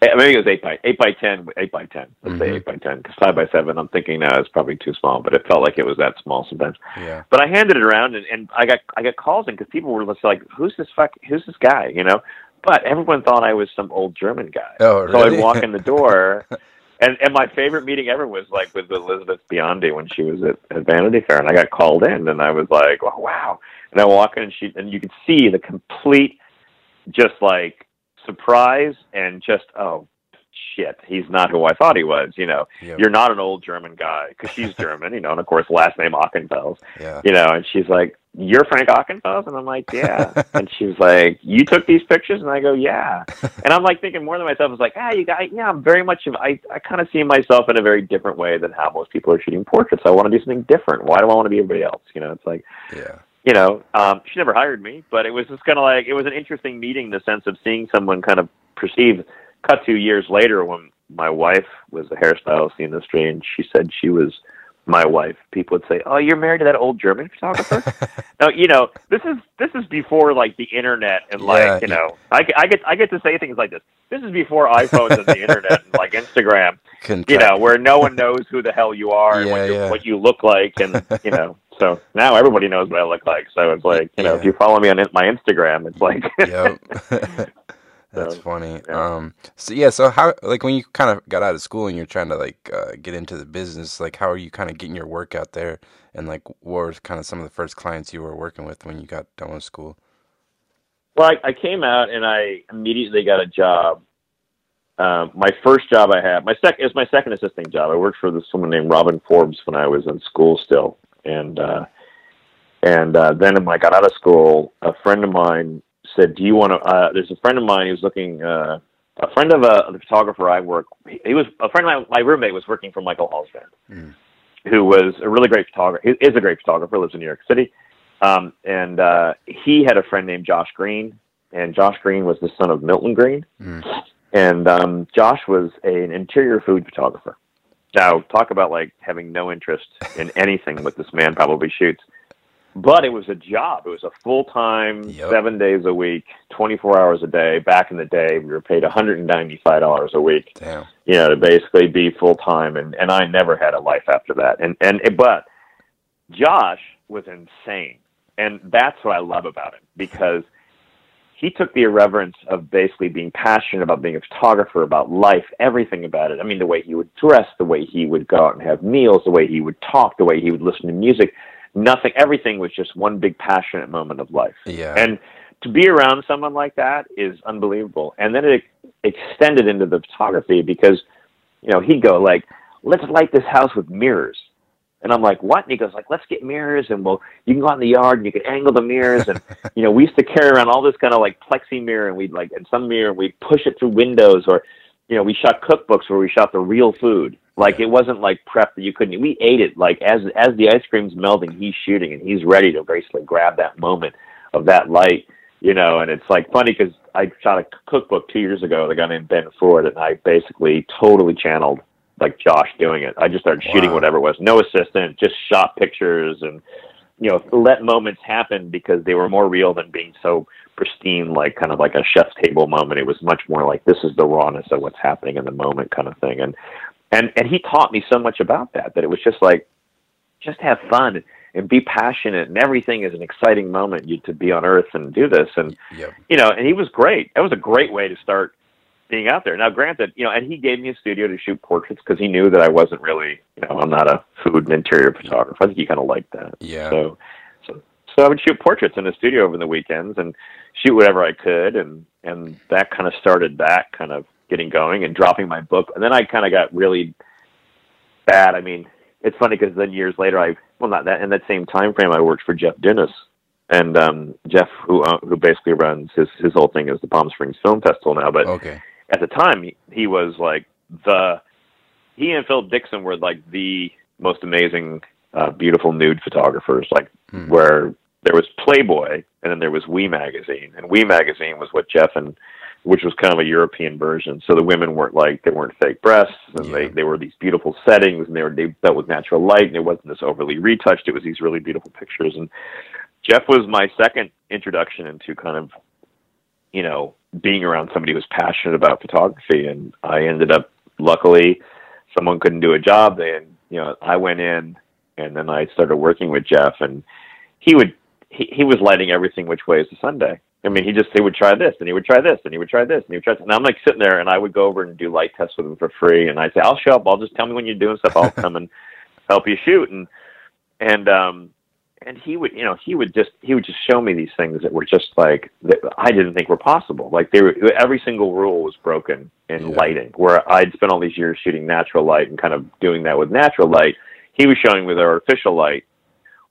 Eh, Maybe it was eight by eight by ten, eight by ten. Let's Mhm. say eight by ten, because five by seven, I'm thinking now is probably too small, but it felt like it was that small sometimes. yeah. But I handed it around, and, and I got I got calls in because people were just like, "Who's this fuck? Who's this guy?" You know. But everyone thought I was some old German guy. Oh really? So? I'd walk in the door, and and my favorite meeting ever was like with Elizabeth Biondi when she was at, at Vanity Fair, and I got called in, and I was like, oh, wow. And I walk in, and she and you could see the complete, just like surprise and just oh shit, he's not who I thought he was. You know, Yep. you're not an old German guy because she's German, you know, and of course last name Ockenfels yeah. you know, and she's like, "You're Frank Ockenfels," and I'm like, "Yeah." and she's like, "You took these pictures?" And I go, "Yeah." And I'm like thinking more than myself. I was like, "Ah, you guys, yeah, I'm very much of I. I kind of see myself in a very different way than how most people are shooting portraits. I want to do something different. Why do I want to be everybody else? You know, it's like, Yeah. You know, um, she never hired me, but it was just kind of like it was an interesting meeting in the sense of seeing someone kind of perceive. Cut two years later when my wife was a hairstylist in the industry, and she said she was my wife, people would say, "Oh, you're married to that old German photographer." now, you know, this is this is before like the internet and like Yeah, you know, I, I get I get to say things like this. This is before iPhones and the internet and like Instagram. Couldn't You know, where no one knows who the hell you are and Yeah, what, you, what you look like, and you know. So now everybody knows what I look like. So it's like you know, if you follow me on my Instagram, it's like yep. That's So, funny. yeah. Um. So yeah. So how like when you kind of got out of school and you're trying to like uh, get into the business, like how are you kind of getting your work out there? And like, what were kind of some of the first clients you were working with when you got done with school? Well, I, I came out and I immediately got a job. Um, my first job I had, my second it was my second assisting job. I worked for this woman named Robin Forbes when I was in school still, and uh, and uh, then when I got out of school, a friend of mine said, "Do you want to?" Uh, there's a friend of mine who's looking. Uh, a friend of a the photographer I work. He, he was a friend of my, my roommate was working for Michael Halsband, Mm. who was a really great photographer. He is a great photographer. Lives in New York City. Um, and uh, he had a friend named Josh Greene, and Josh Greene was the son of Milton Greene. Mm. And um, Josh was a, an interior food photographer. Now, talk about like having no interest in anything what this man probably shoots. But it was a job. It was a full time, Yep. seven days a week, 24 hours a day. Back in the day, we were paid $195 a week Damn. you know, to basically be full time, and and I never had a life after that. And and but Josh was insane, and that's what I love about him because he took the irreverence of basically being passionate about being a photographer, about life, everything about it. I mean, the way he would dress, the way he would go out and have meals, the way he would talk, the way he would listen to music. Nothing, everything was just one big passionate moment of life. Yeah. And to be around someone like that is unbelievable. And then it extended into the photography because, you know, he'd go like, "Let's light this house with mirrors," and I'm like, "What?" And he goes like, "Let's get mirrors, and we'll you can go out in the yard and you can angle the mirrors." And you know, we used to carry around all this kind of like plexi mirror, and we'd like and some mirror, and we'd push it through windows, or you know, we shot cookbooks where we shot the real food. Like it wasn't like prep that you couldn't. We ate it like as as the ice cream's melting, he's shooting and he's ready to basically grab that moment of that light, you know. And it's like funny because I shot a cookbook two years ago with a guy named Ben Ford, and I basically totally channeled like Josh doing it. I just started shooting Wow. whatever it was, no assistant, just shot pictures and you know let moments happen because they were more real than being so pristine, like kind of like a chef's table moment. It was much more like this is the rawness of what's happening in the moment, kind of thing. And and and he taught me so much about that that it was just like just have fun and be passionate and everything is an exciting moment you to be on earth and do this and Yep. you know and he was great that was a great way to start being out there. Now granted you know and he gave me a studio to shoot portraits because he knew that i wasn't really you know i'm not a food and interior photographer. I think he kind of liked that. Yeah. so so so i would shoot portraits in the studio over the weekends and shoot whatever i could and and that kind of started that kind of getting going and dropping my book. And then i kind of got really bad. I mean it's funny because then years later i well not that in that same time frame i worked for jeff dunas and um jeff who uh, who basically runs his his whole thing is the palm springs film festival now but Okay. At the time he, he was like the he and philip dixon were like the most amazing uh beautiful nude photographers like Hmm. where there was playboy and then there was Oui magazine. And Oui magazine was what jeff and which was kind of a european version. So the women weren't like they weren't fake breasts and they they were these beautiful settings and they were they dealt with natural light and it wasn't this overly retouched. It was these really beautiful pictures. And jeff was my second introduction into kind of you know, being around somebody who was passionate about photography. And I ended up, luckily, someone couldn't do a job. Then, you know, I went in and then I started working with Jeff and he would, he, he was lighting everything which way is the Sunday. I mean, he just, he would try this and he would try this and he would try this and he would try this. And I'm like sitting there and I would go over and do light tests with him for free. And I'd say, I'll show up. I'll just tell me when you're doing stuff. I'll come and help you shoot. And, and, um, and he would you know he would just he would just show me these things that were just like that I didn't think were possible like they were every single rule was broken in Yeah. lighting where I'd spent all these years shooting natural light and kind of doing that with natural light he was showing with artificial light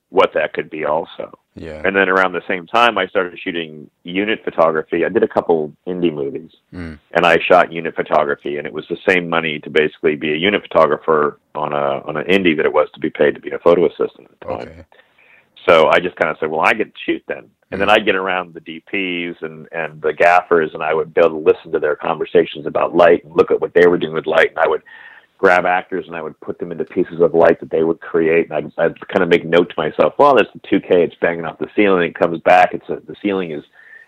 what that could be also Yeah. and then around the same time I started shooting unit photography I did a couple indie movies Mm. and I shot unit photography, and it was the same money to basically be a unit photographer on a on an indie that it was to be paid to be a photo assistant at the time. Okay. So I just kind of said, well, I get to shoot then. And then mm-hmm. I'd get around the DPs and, and the gaffers and I would be able to listen to their conversations about light and look at what they were doing with light. And I would, grab actors and I would put them into pieces of light that they would create. And I'd, I'd kind of make note to myself, well, that's the 2K. It's banging off the ceiling. It comes back. It's a, the ceiling is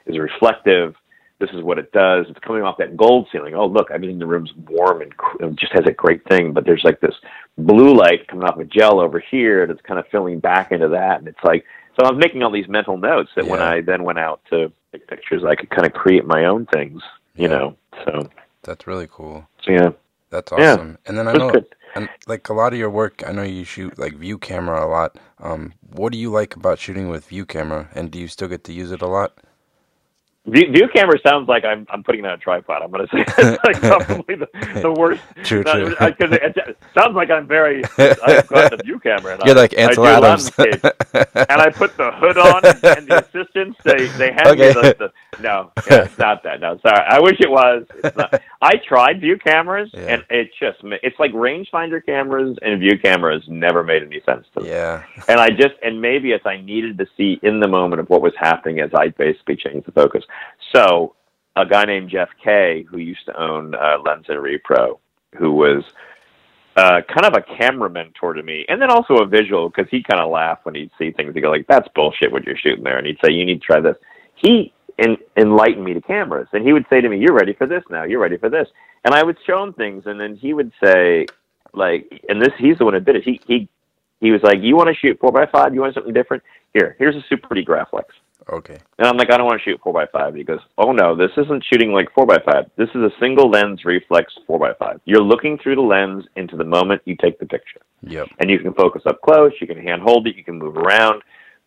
is reflective. This is what it does. It's coming off that gold ceiling. Oh, look, I mean, the room's warm and just has a great thing. But there's like this blue light coming off a gel over here that's kind of filling back into that. And it's like, so I was making all these mental notes that yeah. when I then went out to take pictures, I could kind of create my own things, you yeah. know. So that's really cool. So, yeah. That's awesome. Yeah, and then I know, and like a lot of your work, I know you shoot like view camera a lot. Um, what do you like about shooting with view camera, and do you still get to use it a lot? View, view camera sounds like I'm I'm putting it on a tripod. I'm going to say it's like probably the, the worst. True, true. Because it, it, sounds like I'm very. I've got the view camera. And You're I, like Ansel Adams. and I put the hood on, and the assistants they they hand okay. me the, the no, yeah, it's not that. No, sorry. I wish it was. I tried view cameras, yeah. and it just it's like rangefinder cameras and view cameras never made any sense to me. Yeah. And I just and maybe it's I needed to see in the moment of what was happening as I basically changed the focus. So a guy named Jeff Kay, who used to own uh, Lens and Repro, who was uh, kind of a camera mentor to me, and then also a visual because he kind of laughed when he'd see things. He'd go like, "That's bullshit what you're shooting there," and he'd say, "You need to try this." He en- enlightened me to cameras, and he would say to me, "You're ready for this now. You're ready for this," and I would show him things, and then he would say, like, and this he's the one who did it. He he he was like, "You want to shoot four by five? You want something different? Here, here's a Super D Graflex." Okay. And I'm like, I don't want to shoot four by five. He goes, Oh no, this isn't shooting like four by five. This is a single lens reflex four by five. You're looking through the lens into the moment you take the picture. Yep. And you can focus up close. You can hand hold it. You can move around.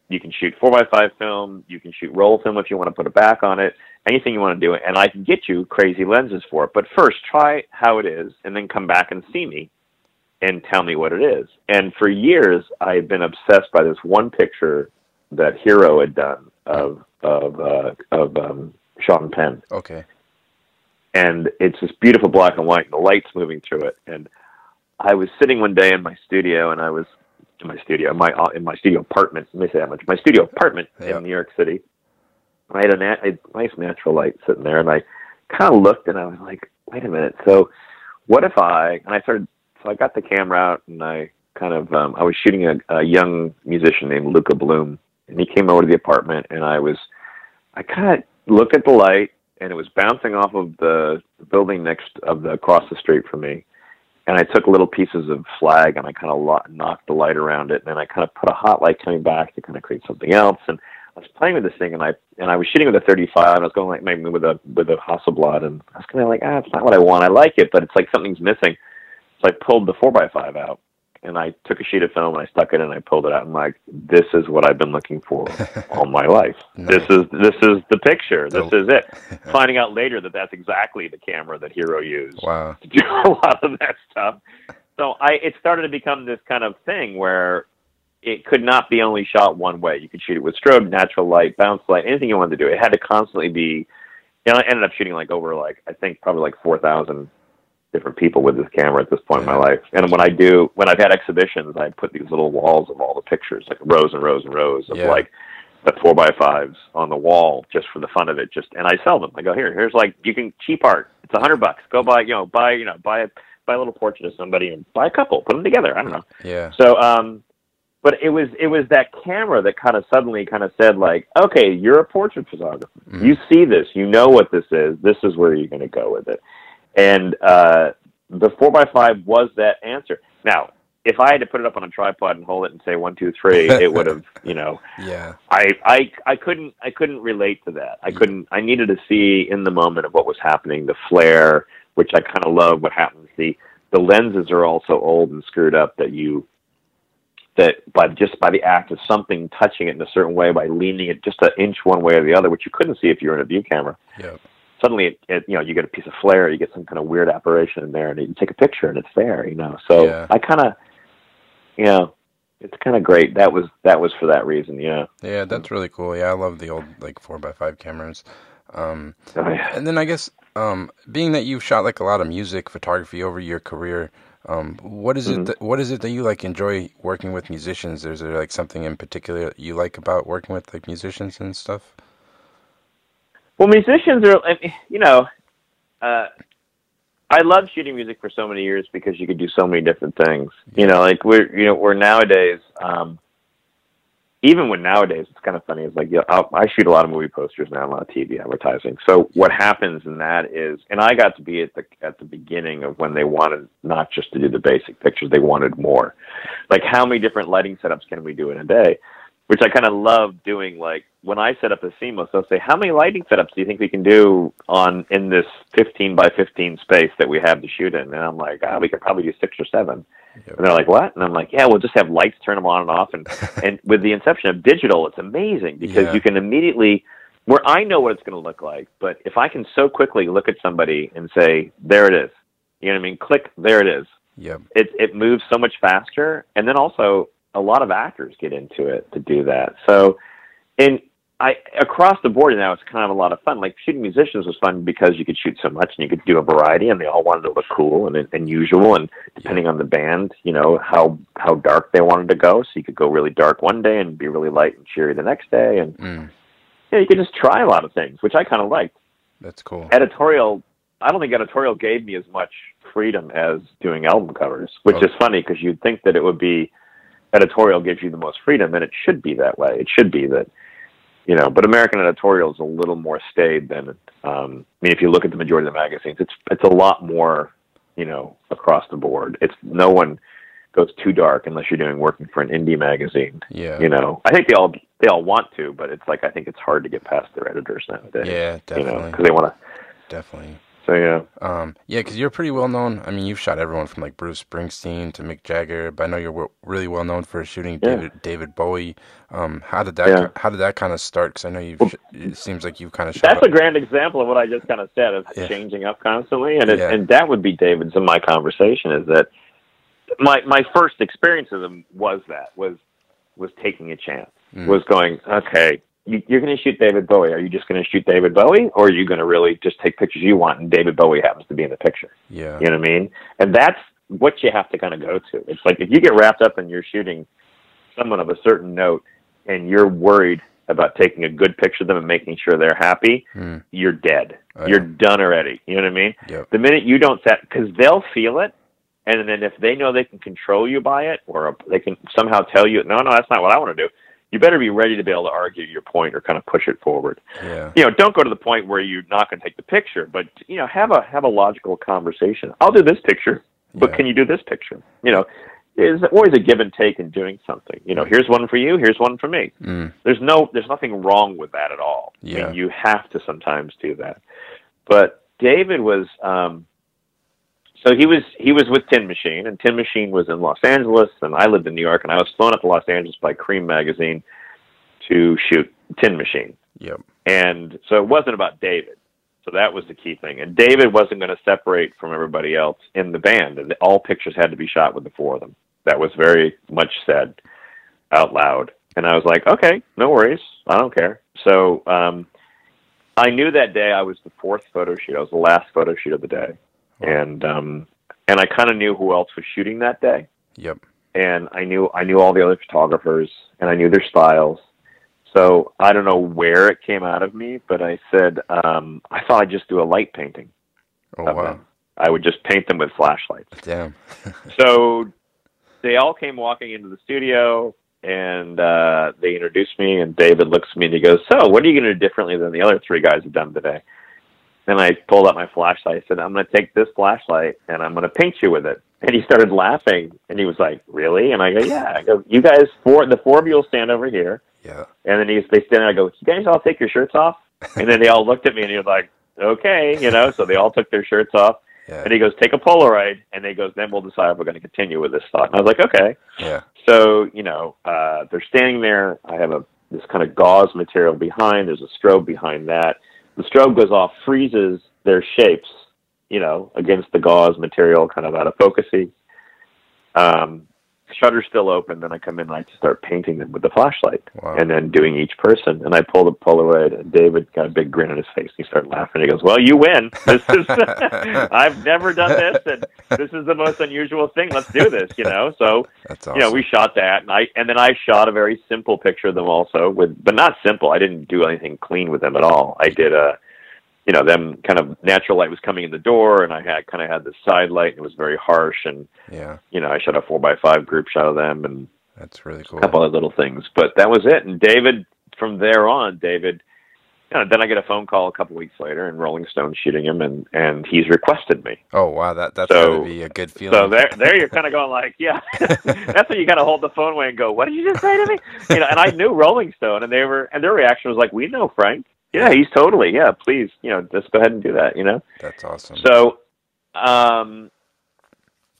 You can shoot four by five film. You can shoot roll film if you want to put it back on it. Anything you want to do, and I can get you crazy lenses for it. But first, try how it is, and then come back and see me, and tell me what it is. And for years, I've been obsessed by this one picture that Hero had done of of uh, of um, Sean Penn. Okay. And it's this beautiful black and white, and the light's moving through it. And I was sitting one day in my studio, and I was in my studio, my uh, in my studio apartment. Let me say that much. My studio apartment in New York City. I had a, nat- a nice natural light sitting there, and I kind of looked, and I was like, "Wait a minute. So, what if I?" And I started. So I got the camera out, and I kind of um, I was shooting a, a young musician named Luka Bloom, and he came over to the apartment, and I was, I kind of looked at the light, and it was bouncing off of the building next of the across the street from me, and I took little pieces of flag and I kind of lo- knocked the light around it, and then I kind of put a hot light coming back to kind of create something else, and I was playing with this thing, and I and I was shooting with a 35, and I was going like maybe with a with a Hasselblad, and I was kind of like, ah, it's not what I want. I like it, but it's like something's missing. So I pulled the four by five out, and I took a sheet of film and I stuck it and I pulled it out. And I'm like, this is what I've been looking for all my life. nice. This is this is the picture. This is it. Finding out later that that's exactly the camera that Hero used wow. to do a lot of that stuff. So I it started to become this kind of thing where it could not be only shot one way. You could shoot it with strobe, natural light, bounce light, anything you wanted to do. It had to constantly be. You know, I ended up shooting like over like I think probably like four thousand different people with this camera at this point in my life. And when I do, when I've had exhibitions, I put these little walls of all the pictures, like rows and rows and rows of yeah. like the four by fives on the wall, just for the fun of it. Just and I sell them. I go here, here's like you can cheap art. It's a hundred bucks. Go buy, you know, buy, you know, buy a buy a little portrait of somebody and buy a couple, put them together. I don't know. Yeah. So, um, but it was it was that camera that kind of suddenly kind of said like, okay, you're a portrait photographer. Mm-hmm. You see this, you know what this is. This is where you're going to go with it and uh, the four by five was that answer. Now, if I had to put it up on a tripod and hold it and say one, two, three, it would have, you know. Yeah. I, I I couldn't I couldn't relate to that. I couldn't. I needed to see in the moment of what was happening, the flare, which I kind of love. What happens? The the lenses are also old and screwed up that you that by just by the act of something touching it in a certain way by leaning it just an inch one way or the other, which you couldn't see if you were in a view camera. Yeah suddenly it, it, you know you get a piece of flare you get some kind of weird apparition in there and you take a picture and it's there you know so yeah. i kind of you know it's kind of great that was that was for that reason yeah yeah that's really cool yeah i love the old like four by five cameras um oh, yeah. and then i guess um being that you've shot like a lot of music photography over your career um, what is mm-hmm. it? That, what is it that you like enjoy working with musicians? Is there like something in particular you like about working with like musicians and stuff? Well, musicians are, you know, uh, I loved shooting music for so many years because you could do so many different things. You know, like we're you know we're nowadays. um even when nowadays it's kind of funny. It's like you know, I'll, I shoot a lot of movie posters now, a lot of TV advertising. So what happens in that is, and I got to be at the at the beginning of when they wanted not just to do the basic pictures, they wanted more. Like how many different lighting setups can we do in a day? Which I kind of love doing. Like when I set up the CMOS, they'll say, "How many lighting setups do you think we can do on in this 15 by 15 space that we have to shoot in?" And I'm like, "Ah, we could probably do six or seven. Yep. And they're like, "What?" And I'm like, "Yeah, we'll just have lights, turn them on and off." And and with the inception of digital, it's amazing because Yeah. you can immediately where I know what it's going to look like, but if I can so quickly look at somebody and say, "There it is," you know what I mean? Click, there it is. Yeah. It it moves so much faster, and then also a lot of actors get into it to do that. So, and I across the board now it's kind of a lot of fun. Like shooting musicians was fun because you could shoot so much and you could do a variety, and they all wanted to look cool and unusual, and depending on the band, you know how how dark they wanted to go. So you could go really dark one day and be really light and cheery the next day, and Mm, yeah, you could just try a lot of things, which I kind of liked. that's cool. Editorial, I don't think editorial gave me as much freedom as doing album covers, which is funny because you'd think that it would be editorial gives you the most freedom, and it should be that way. It should be that, you know. But American editorial is a little more staid than. Um, I mean, if you look at the majority of the magazines, it's it's a lot more, you know, across the board. It's no one goes too dark unless you're doing working for an indie magazine. Yeah. You know, I think they all they all want to, but it's like I think it's hard to get past their editors nowadays. Yeah, You know, definitely. because they want to. Definitely. So yeah. Um, yeah, because you're pretty well known. I mean, you've shot everyone from like Bruce Springsteen to Mick Jagger, but I know you're w- really well known for shooting Yeah. David David Bowie. Um, how did that Yeah. How did that kind of start? Because I know you've. Well, sh- it seems like you've kind of shot. That's a grand example of what I just kind of said of Yeah. changing up constantly, and it, and that would be David's in my conversation is that my my first experience of them was that was was taking a chance, Mm. was going okay. You, you're going to shoot David Bowie. Are you just going to shoot David Bowie, or are you going to really just take pictures you want, and David Bowie happens to be in the picture? yeah. You know what I mean? And that's what you have to kind of go to. It's like if you get wrapped up and you're shooting someone of a certain note and you're worried about taking a good picture of them and making sure they're happy, Mm. you're dead. Oh, You're yeah. done already. You know what I mean? Yep. The minute you don't set, because they'll feel it. And then if they know they can control you by it or they can somehow tell you, no, no, that's not what I want to do, you better be ready to be able to argue your point or kind of push it forward Yeah. you know, don't go to the point where you're not going to take the picture, but you know, have a have a logical conversation. I'll do this picture, but Yeah. can you do this picture? You know, there's always a give and take in doing something. You know, here's one for you, here's one for me. Mm. There's no there's nothing wrong with that at all. I Yeah. mean, you have to sometimes do that. But David was um so he was he was with Tin Machine and Tin Machine was in Los Angeles and I lived in New York and I was flown up to Los Angeles by Creem magazine to shoot Tin Machine. Yep. And so it wasn't about David. So that was the key thing. And David wasn't going to separate from everybody else in the band. And all pictures had to be shot with the four of them. That was very much said out loud. And I was like, okay, no worries. I don't care. So um, I knew that day I was the fourth photo shoot. I was the last photo shoot of the day. And um, and I kind of knew who else was shooting that day Yep. and I knew I knew all the other photographers and I knew their styles. So I don't know where it came out of me, but I said um, I thought I'd just do a light painting Oh wow. them. I would just paint them with flashlights. Damn. So they all came walking into the studio and uh, they introduced me and David looks at me and he goes, So what are you going to do differently than the other three guys have done today? And I pulled out my flashlight. I said, I'm going to take this flashlight and I'm going to paint you with it. And he started laughing and he was like, Really? And I go, Yeah. I go, You guys, four, the four of you will stand over here. Yeah. And then he's, they stand there. I go, You guys all take your shirts off? And then they all looked at me and he was like, Okay, you know, so they all took their shirts off. Yeah. And he goes, Take a Polaroid. And they goes, Then we'll decide if we're going to continue with this thought. And I was like, Okay. Yeah. So, you know, uh, they're standing there. I have a this kind of gauze material behind. There's a strobe behind that. The strobe goes off, freezes their shapes, you know, against the gauze material, kind of out of focusy. Um, shutter's still open. Then I come in and I just start painting them with the flashlight, Wow. and then doing each person. And I pull the Polaroid, and David got a big grin on his face. He started laughing. He goes, "Well, you win. This is I've never done this, and this is the most unusual thing. Let's do this." You know, so That's awesome. you know, we shot that, and I and then I shot a very simple picture of them also with, but not simple. I didn't do anything clean with them at all. I did a you know, them kind of natural light was coming in the door, and I had kind of had this side light, and it was very harsh, and Yeah. you know, I shot a four by five group shot of them, and That's really cool. a couple of little things, but that was it. And David, from there on, David, you know, then I get a phone call a couple weeks later, and Rolling Stone shooting him, and and he's requested me. Oh wow, that that's So- gotta be a good feeling. So there, there you're kind of going like, yeah. That's when you kind of hold the phone away and go, "What did you just say to me?" You know. And I knew Rolling Stone, and they were, and their reaction was like, "We know Frank. Yeah, he's totally. Yeah, please, you know, just go ahead and do that. You know." That's awesome. So, um,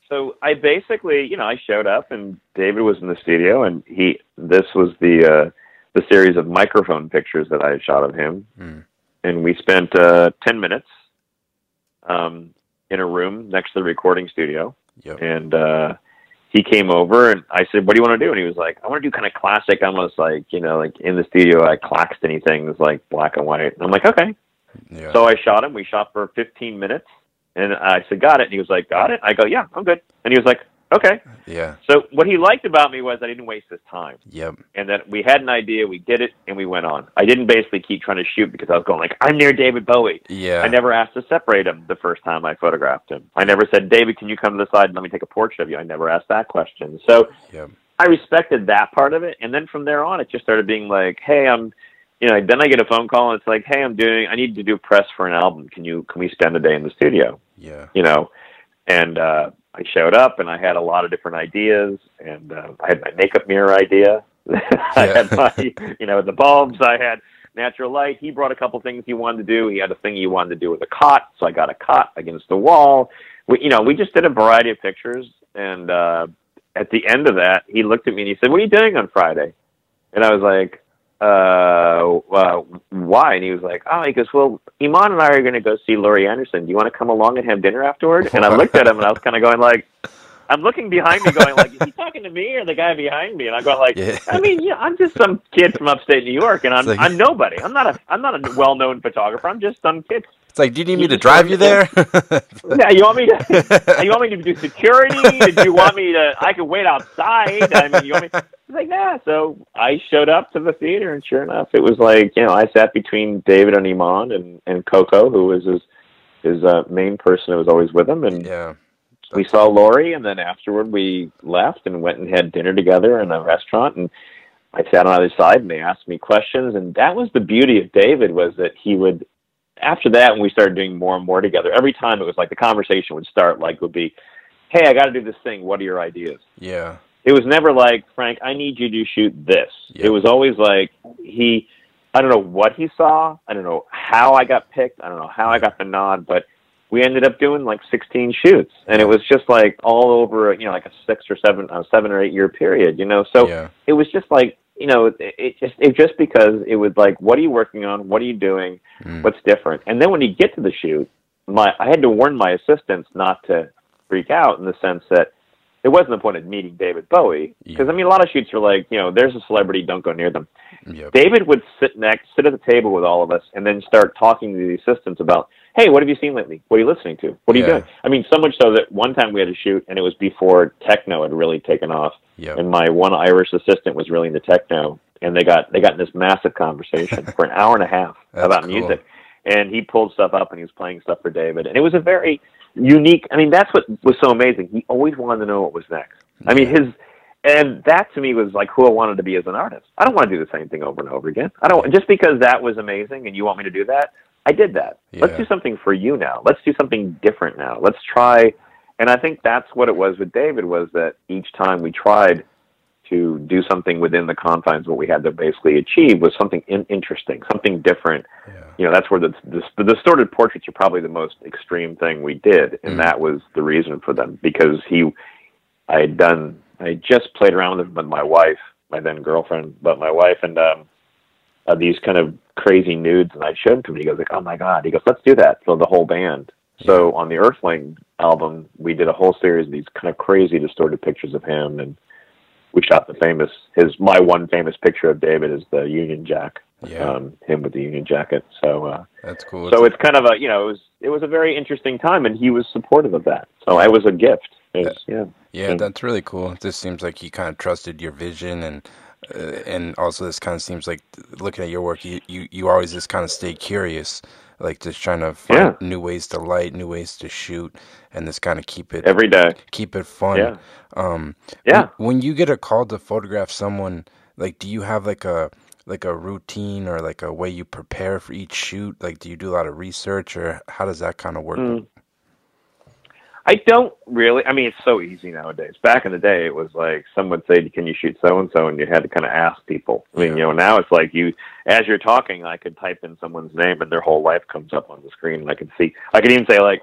so I basically, you know, I showed up, and David was in the studio, and he. This was the uh, the series of microphone pictures that I had shot of him, Mm. and we spent uh, ten minutes um, in a room next to the recording studio Yep. and uh he came over and I said, "What do you want to do?" And he was like, "I want to do kind of classic, almost like you know, like in the studio, like Claxton things, like black and white." And I'm like, "Okay." Yeah. So I shot him. We shot for 15 minutes, and I said, "Got it." And he was like, "Got it." I go, "Yeah, I'm good." And he was like, "Okay." yeah. So what he liked about me was I didn't waste his time, Yep. and that we had an idea, we did it, and we went on. I didn't basically keep trying to shoot because I was going like, "I'm near David Bowie." Yeah. I never asked to separate him the first time I photographed him. I never said, David, can you come to the side and let me take a portrait of you? I never asked that question. So Yep. I respected that part of it. And then from there on, it just started being like, hey, I'm, you know, then I get a phone call and it's like, hey, I'm doing, I need to do press for an album. Can you, can we spend a day in the studio? Yeah. You know, and, uh, I showed up and I had a lot of different ideas and, uh, I had my makeup mirror idea. I had my, you know, the bulbs. I had natural light. He brought a couple things he wanted to do. He had a thing he wanted to do with a cot, so I got a cot against the wall. We, you know, we just did a variety of pictures, and uh, at the end of that, he looked at me and he said, "What are you doing on Friday?" And I was like, "Uh, uh why?" And he was like, "Oh, he goes, well, Iman and I are going to go see Laurie Anderson. Do you want to come along and have dinner afterward?" And I looked at him and I was kind of going like. I'm looking behind me, going like, "Is he talking to me or the guy behind me?" And I go like, Yeah. "I mean, yeah, I'm just some kid from upstate New York, and I'm like- I'm nobody. I'm not a I'm not a well-known photographer. I'm just some kid. It's like, do you need me to drive you there? Yeah, you want me to? you want me to do security? Did you want me to? I could wait outside. I mean, you want me? He's like, nah. So I showed up to the theater, and sure enough, it was like you know I sat between David and Iman and and Coco, who was his his uh, main person who was always with him, and yeah. we saw Laurie, and then afterward we left and went and had dinner together in a restaurant. And I sat on either side, and they asked me questions. And that was the beauty of David was that he would. After that, when we started doing more and more together, every time it was like the conversation would start like would be, "Hey, I got to do this thing. What are your ideas?" Yeah. It was never like, Frank, I need you to shoot this. It was always like he I don't know what he saw. I don't know how I got picked. I don't know how I got the nod, but we ended up doing like 16 shoots and it was just like all over, you know, like a 6 or 7 uh, 7 or 8 year period, you know. So yeah. it was just like, you know, it, it just it just because it was like what are you working on? What are you doing? Mm. What's different? And then when you get to the shoot, my I had to warn my assistants not to freak out in the sense that it wasn't the point of meeting David Bowie because I mean a lot of shoots are like you know there's a celebrity don't go near them. Yep. David would sit next sit at the table with all of us and then start talking to the assistants about hey what have you seen lately what are you listening to what are you doing I mean so much so that one time we had a shoot and it was before techno had really taken off Yep. and my one Irish assistant was really into techno, and they got they got in this massive conversation for an hour and a half about cool. music, and he pulled stuff up and he was playing stuff for David, and it was a very unique. I mean, that's what was so amazing. He always wanted to know what was next. I mean, his and that to me was like who I wanted to be as an artist. I don't want to do the same thing over and over again. I don't just because that was amazing and you want me to do that. I did that. Let's do something for you now. Let's do something different now. Let's try. And I think that's what it was with David was that each time we tried to do something within the confines what we had to basically achieve was something in- interesting, something different. Yeah. You know, that's where the, the the distorted portraits are probably the most extreme thing we did, and Mm. that was the reason for them because he, I had done, I had just played around with, him with my wife, my then girlfriend, but my wife, and um, uh, these kind of crazy nudes, and I showed them to him. And he goes like, "Oh my god!" He goes, "Let's do that." So the whole band. So on the Earthling album, we did a whole series of these kind of crazy distorted pictures of him, and we shot the famous his my one famous picture of David is the Union Jack, Yeah. um, him with the Union jacket. So uh, That's cool. so it's kind of a you know it was it was a very interesting time, and he was supportive of that. So it was a gift. Was, yeah. Yeah, that's really cool. It just seems like he kind of trusted your vision, and uh, and also this kind of seems like looking at your work, you you, you always just kind of stay curious like just trying to find Yeah. new ways to light, new ways to shoot, and just kind of keep it every day. keep it fun. Yeah. Um, Yeah. when, when you get a call to photograph someone, like, do you have like a like a routine or like a way you prepare for each shoot? Like, do you do a lot of research, or how does that kind of work? Mm. I don't really. I mean, it's so easy nowadays. Back in the day, it was like someone said, "Can you shoot so and so?" and you had to kind of ask people. I mean, Yeah. you know, now it's like you, as you're talking, I could type in someone's name and their whole life comes up on the screen, and I can see. I could even say like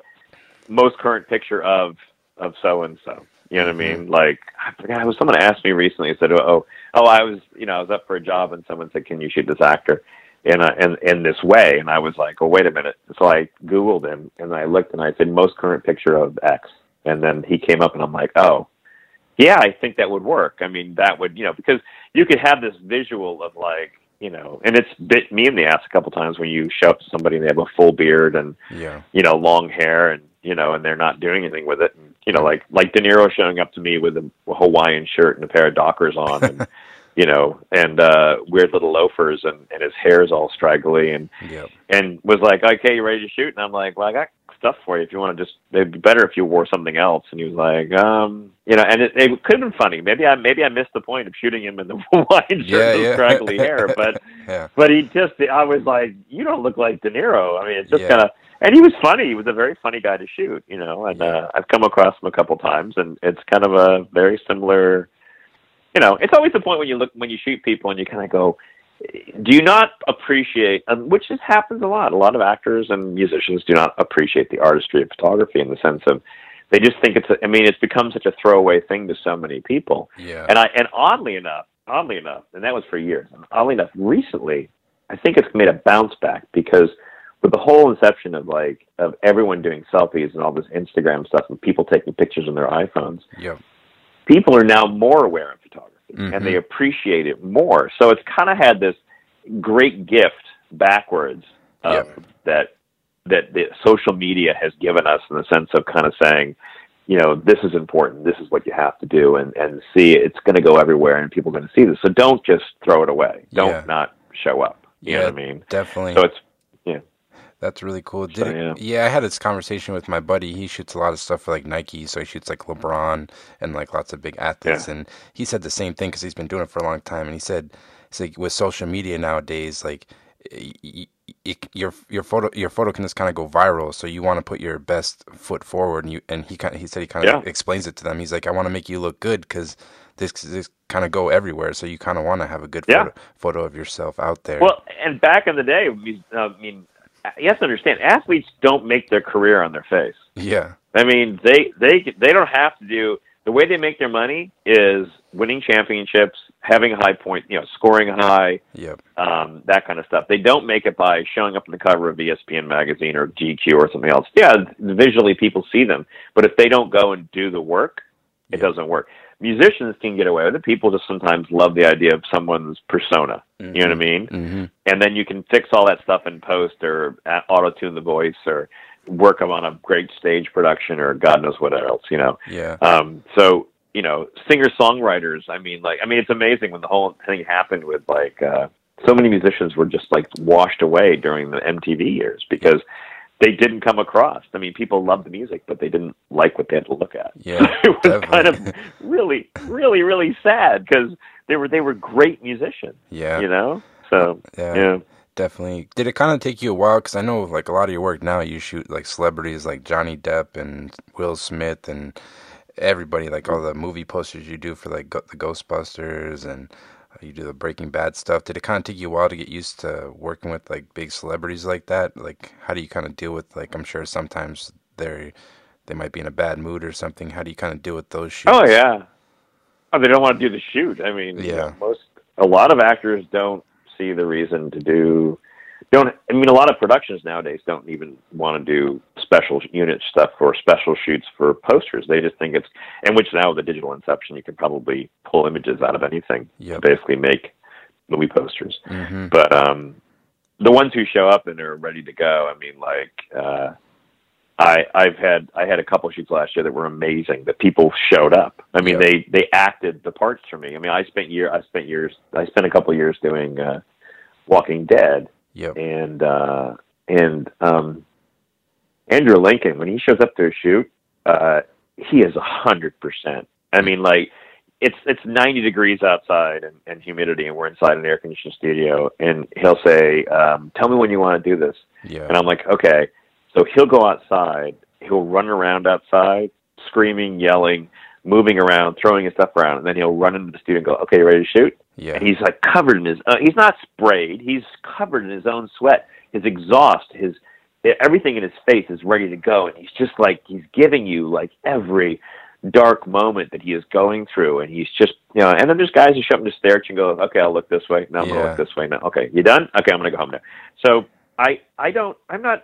most current picture of of so and so. You know what I mm-hmm. mean? Like I forgot. It was someone asked me recently. Said, "Oh, oh, I was, you know, I was up for a job, and someone said, "Can you shoot this actor?" In a, in in this way, and I was like, "Oh, wait a minute." So I googled him, and I looked, and I said, "Most current picture of X," and then he came up, and I'm like, "Oh, yeah, I think that would work." I mean, that would, you know, because you could have this visual of like, you know, and it's bit me in the ass a couple times when you show up to somebody and they have a full beard and Yeah. you know, long hair and you know, and they're not doing anything with it. And, you know, like like De Niro showing up to me with a Hawaiian shirt and a pair of Dockers on, and you know, and uh, weird little loafers, and and his hair is all straggly, and Yep. and was like, okay, you ready to shoot? And I'm like, well, I got stuff for you if you want to just. It'd be better if you wore something else. And he was like, um, you know, and it, it could have been funny. Maybe I maybe I missed the point of shooting him in the Hawaiian shirt Yeah, the yeah. straggly hair, but Yeah. but he just I was like, you don't look like De Niro. I mean, it's just Yeah. kind of and he was funny. He was a very funny guy to shoot, you know. And uh, I've come across him a couple times, and it's kind of a very similar. You know, it's always the point when you look when you shoot people and you kind of go, do you not appreciate? Um, which just happens a lot. A lot of actors and musicians do not appreciate the artistry of photography in the sense of they just think it's. A, I mean, it's become such a throwaway thing to so many people. Yeah. And I and oddly enough, oddly enough, and that was for years. Oddly enough, recently, I think it's made a bounce back because with the whole inception of like of everyone doing selfies and all this Instagram stuff and people taking pictures on their iPhones, Yep. People are now more aware of photography Mhm. and they appreciate it more. So it's kind of had this great gift backwards of, that that the social media has given us in the sense of kind of saying, you know, this is important. This is what you have to do, and and see it's going to go everywhere, and people are going to see this. So don't just throw it away. Don't Yeah. not show up. You know Yeah, what I mean? Definitely. So it's. That's really cool. Did So, it- yeah. I had this conversation with my buddy. He shoots a lot of stuff for like Nike, so he shoots like LeBron and like lots of big athletes. And he said the same thing because he's been doing it for a long time. And he said, "It's like with social media nowadays, like y- y- y- your your photo your photo can just kind of go viral. So you want to put your best foot forward." And you and he kind he said he kind of Yeah. explains it to them. He's like, "I want to make you look good because this this kind of go everywhere. So you kind of want to have a good Yeah. photo, photo of yourself out there." Well, and back in the day, uh, I mean, you have to understand, athletes don't make their career on their face. yeah. I mean, they they they don't have to do the way they make their money is winning championships, having a high point, you know, scoring high, Yep. um, that kind of stuff. They don't make it by showing up on the cover of ESPN magazine or GQ or something else. Yeah, visually people see them, but if they don't go and do the work, it Yeah. doesn't work. Musicians can get away with it. People just sometimes love the idea of someone's persona. You know what I mean? hmm and then you can fix all that stuff in post or auto tune the voice or work them on a great stage production or God knows what else, you know. Yeah. Um, so you know, singer songwriters. I mean, like, I mean, it's amazing when the whole thing happened with like uh, so many musicians were just like washed away during the MTV years because they didn't come across. I mean, people loved the music, but they didn't like what they had to look at. Yeah, it was kind of really, really, really sad because they were they were great musicians. Yeah. You know, so Yeah. yeah. Definitely. Did it kind of take you a while? Because I know, like, a lot of your work now, you shoot, like, celebrities like Johnny Depp and Will Smith and everybody, like, all mm. the movie posters you do for, like, Go- the Ghostbusters and you do the Breaking Bad stuff. Did it kind of take you a while to get used to working with, like, big celebrities like that? Like, how do you kind of deal with, like, I'm sure sometimes they're, they might be in a bad mood or something. How do you kind of deal with those shoots? Oh yeah. Oh, they don't want to do the shoot. I mean, Yeah. most a lot of actors don't see the reason to do. Don't I mean a lot of productions nowadays don't even want to do special unit stuff or special shoots for posters. They just think it's and which now with the digital inception you can probably pull images out of anything Yep. basically make movie posters. hmm But um the ones who show up and are ready to go, I mean like uh I I've had I had a couple shoots last year that were amazing. That people showed up. I mean, Yeah. they they acted the parts for me. I mean, I spent year I spent years I spent a couple years doing uh, Walking Dead, Yep. and uh, and um, Andrew Lincoln when he shows up to a shoot, uh, he is a hundred percent. I mean, like it's it's 90 degrees outside and, and humidity, and we're inside an air conditioned studio. And he'll say, um, "Tell me when you want to do this." Yeah. And I'm like, "Okay." So he'll go outside. He'll run around outside, screaming, yelling, moving around, throwing his stuff around, and then he'll run into the studio and go, "Okay, you ready to shoot?" Yeah. And he's like covered in his. Uh, he's not sprayed. He's covered in his own sweat. His exhaust, his everything in his face is ready to go, and he's just like he's giving you like every dark moment that he is going through, and he's just you know. And then there's guys who show up and just stare at you and go, "Okay, I'll look this way. Now I'm Yeah. gonna look this way. Now, okay, you done? Okay, I'm gonna go home now." So I I don't I'm not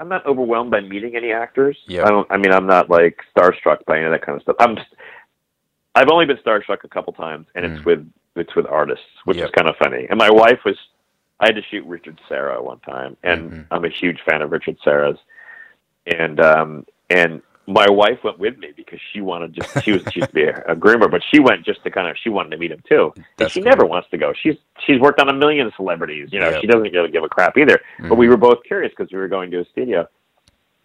I'm not overwhelmed by meeting any actors. Yeah. I don't. I mean, I'm not like starstruck by any of that kind of stuff. I'm. Just, I've only been starstruck a couple times, and it's Mm. with it's with artists, which Yep. is kind of funny. And my wife was. I had to shoot Richard Serra one time, and Mhm. I'm a huge fan of Richard Serra's. And um and my wife went with me because she wanted just she was she used to be a, a groomer, but she went just to kind of she wanted to meet him too. And she cool. never wants to go. She's she's worked on a million celebrities. You know, Yep. she doesn't really give a crap either. But we Mhm. were both curious because we were going to a studio.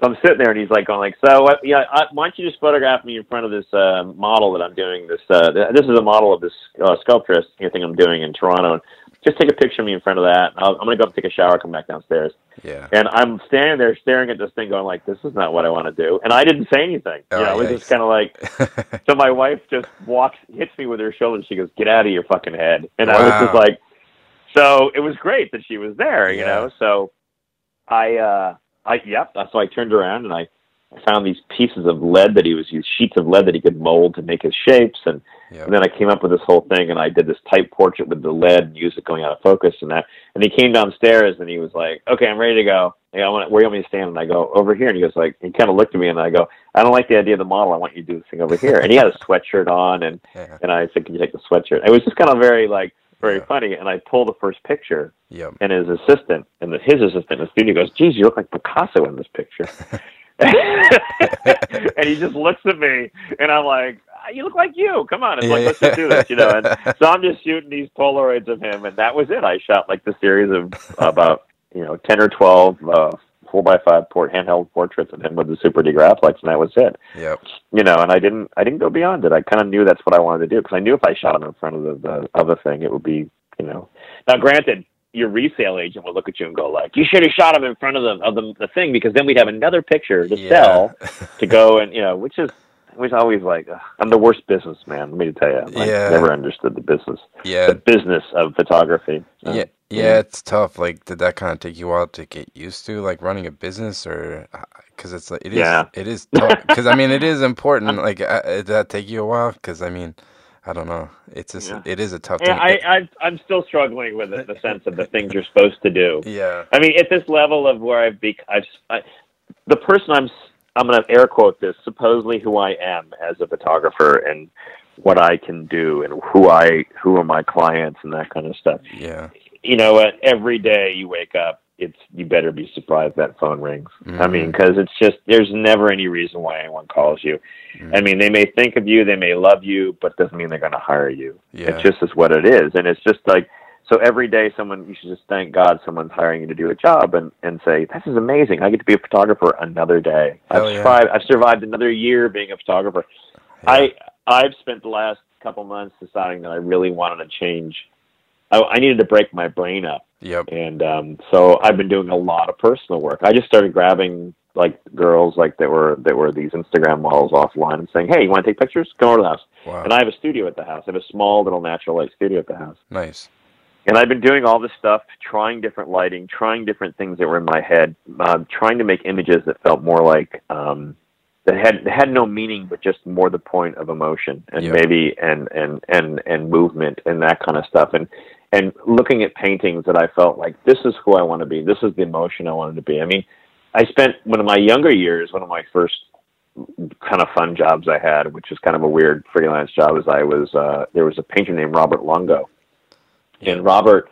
So I'm sitting there, and he's like going like, "So, uh, yeah, I, why don't you just photograph me in front of this uh, model that I'm doing? This uh, th- this is a model of this uh, sculptress you think I'm doing in Toronto. Just take a picture of me in front of that. I'll, I'm going to go up take a shower, come back downstairs, Yeah. and I'm standing there staring at this thing, going like, "This is not what I want to do." And I didn't say anything. Oh, you know, it was just kind of like. So my wife just walks, hits me with her shoulder. and She goes, "Get out of your fucking head!" And I was just like, so it was great that she was there, you Yeah. know. So I, uh, I, yep. So I turned around and I, I found these pieces of lead that he was used, sheets of lead that he could mold to make his shapes, and, Yep. and then I came up with this whole thing, and I did this type portrait with the lead music going out of focus and that. And he came downstairs and he was like, "Okay, I'm ready to go. Hey, I want, where do you want me to stand?" And I go, "Over here." And he goes like, he kind of looked at me and I go, "I don't like the idea of the model. I want you to do this thing over here." And he had a sweatshirt on, and Yeah. and I said, "Can you take the sweatshirt?" It was just kind of very like very Yeah. funny. And I pulled the first picture, Yep. and his assistant and the, his assistant in the studio goes, "Geez, you look like Picasso in this picture." and he just looks at me, and I'm like, "Ah, "You look like you. Come on, it's like let's just do this, you know." And so I'm just shooting these Polaroids of him, and that was it. I shot like the series of about you know ten or twelve uh, four by five port handheld portraits of him with the Super D Graflex, and that was it Yep. you know, and I didn't, I didn't go beyond it. I kind of knew that's what I wanted to do because I knew if I shot him in front of the, the other thing, it would be, you know. Now, granted, your resale agent will look at you and go like, "You should have shot him in front of the of the, the thing because then we'd have another picture to Yeah. sell to go and you know, which is." Was always like ugh, I'm the worst businessman. Let me tell you, I Yeah. never understood the business, yeah. the business of photography. So, Yeah, yeah, it's tough. Like, did that kind of take you a while to get used to, like running a business, or because it's like it is, Yeah. it is tough. Because I mean, it is important. Like, uh, did that take you a while? Because I mean, I don't know. It's just, Yeah. it is a tough Yeah, thing. I, I I'm still struggling with it, the sense of the things you're supposed to do. yeah, I mean, at this level of where I've be, I've I, the person I'm s- I'm going to air quote this supposedly who I am as a photographer and what I can do and who I who are my clients and that kind of stuff. yeah, You know, what? every day you wake up, it's you better be surprised that phone rings. I Mhm. mean, because it's just there's never any reason why anyone calls you. Mhm. I mean, they may think of you, they may love you, but doesn't mean they're going to hire you. yeah, It just is what it is, and it's just like so. Every day, someone you should just thank God someone's hiring you to do a job, and and say this is amazing. I get to be a photographer another day. I've yeah. survived. I've survived another year being a photographer. yeah. I I've spent the last couple months deciding that I really wanted to change. I, I needed to break my brain up, yep, and um, so I've been doing a lot of personal work. I just started grabbing like girls like that were that were these Instagram models offline and saying, "Hey, you want to take pictures? Come over to the house." wow, And I have a studio at the house. I have a small little natural light studio at the house. nice, And I've been doing all this stuff, trying different lighting, trying different things that were in my head, um, trying to make images that felt more like um, that had had no meaning, but just more the point of emotion and maybe and and and and movement and that kind of stuff. And and looking at paintings that I felt like this is who I want to be. This is the emotion I wanted to be. I mean, I spent one of my younger years, one of my first kind of fun jobs I had, which is kind of a weird freelance job, is I was uh, there was a painter named Robert Longo, and Robert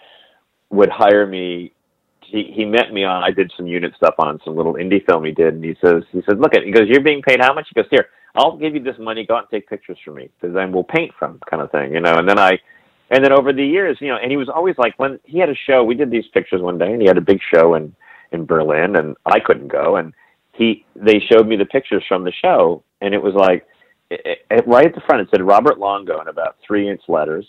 would hire me. He he met me on. I did some unit stuff on some little indie film he did, and he says he says, look at he goes, you're being paid how much? He goes, here, I'll give you this money. Go out and take pictures for me, because then we'll paint from kind of thing, you know. And then I. And then over the years, you know, and he was always like, when he had a show, we did these pictures one day, and he had a big show in in Berlin, and I couldn't go. And he they showed me the pictures from the show, and it was like it, it, right at the front it said Robert Longo in about three inch letters,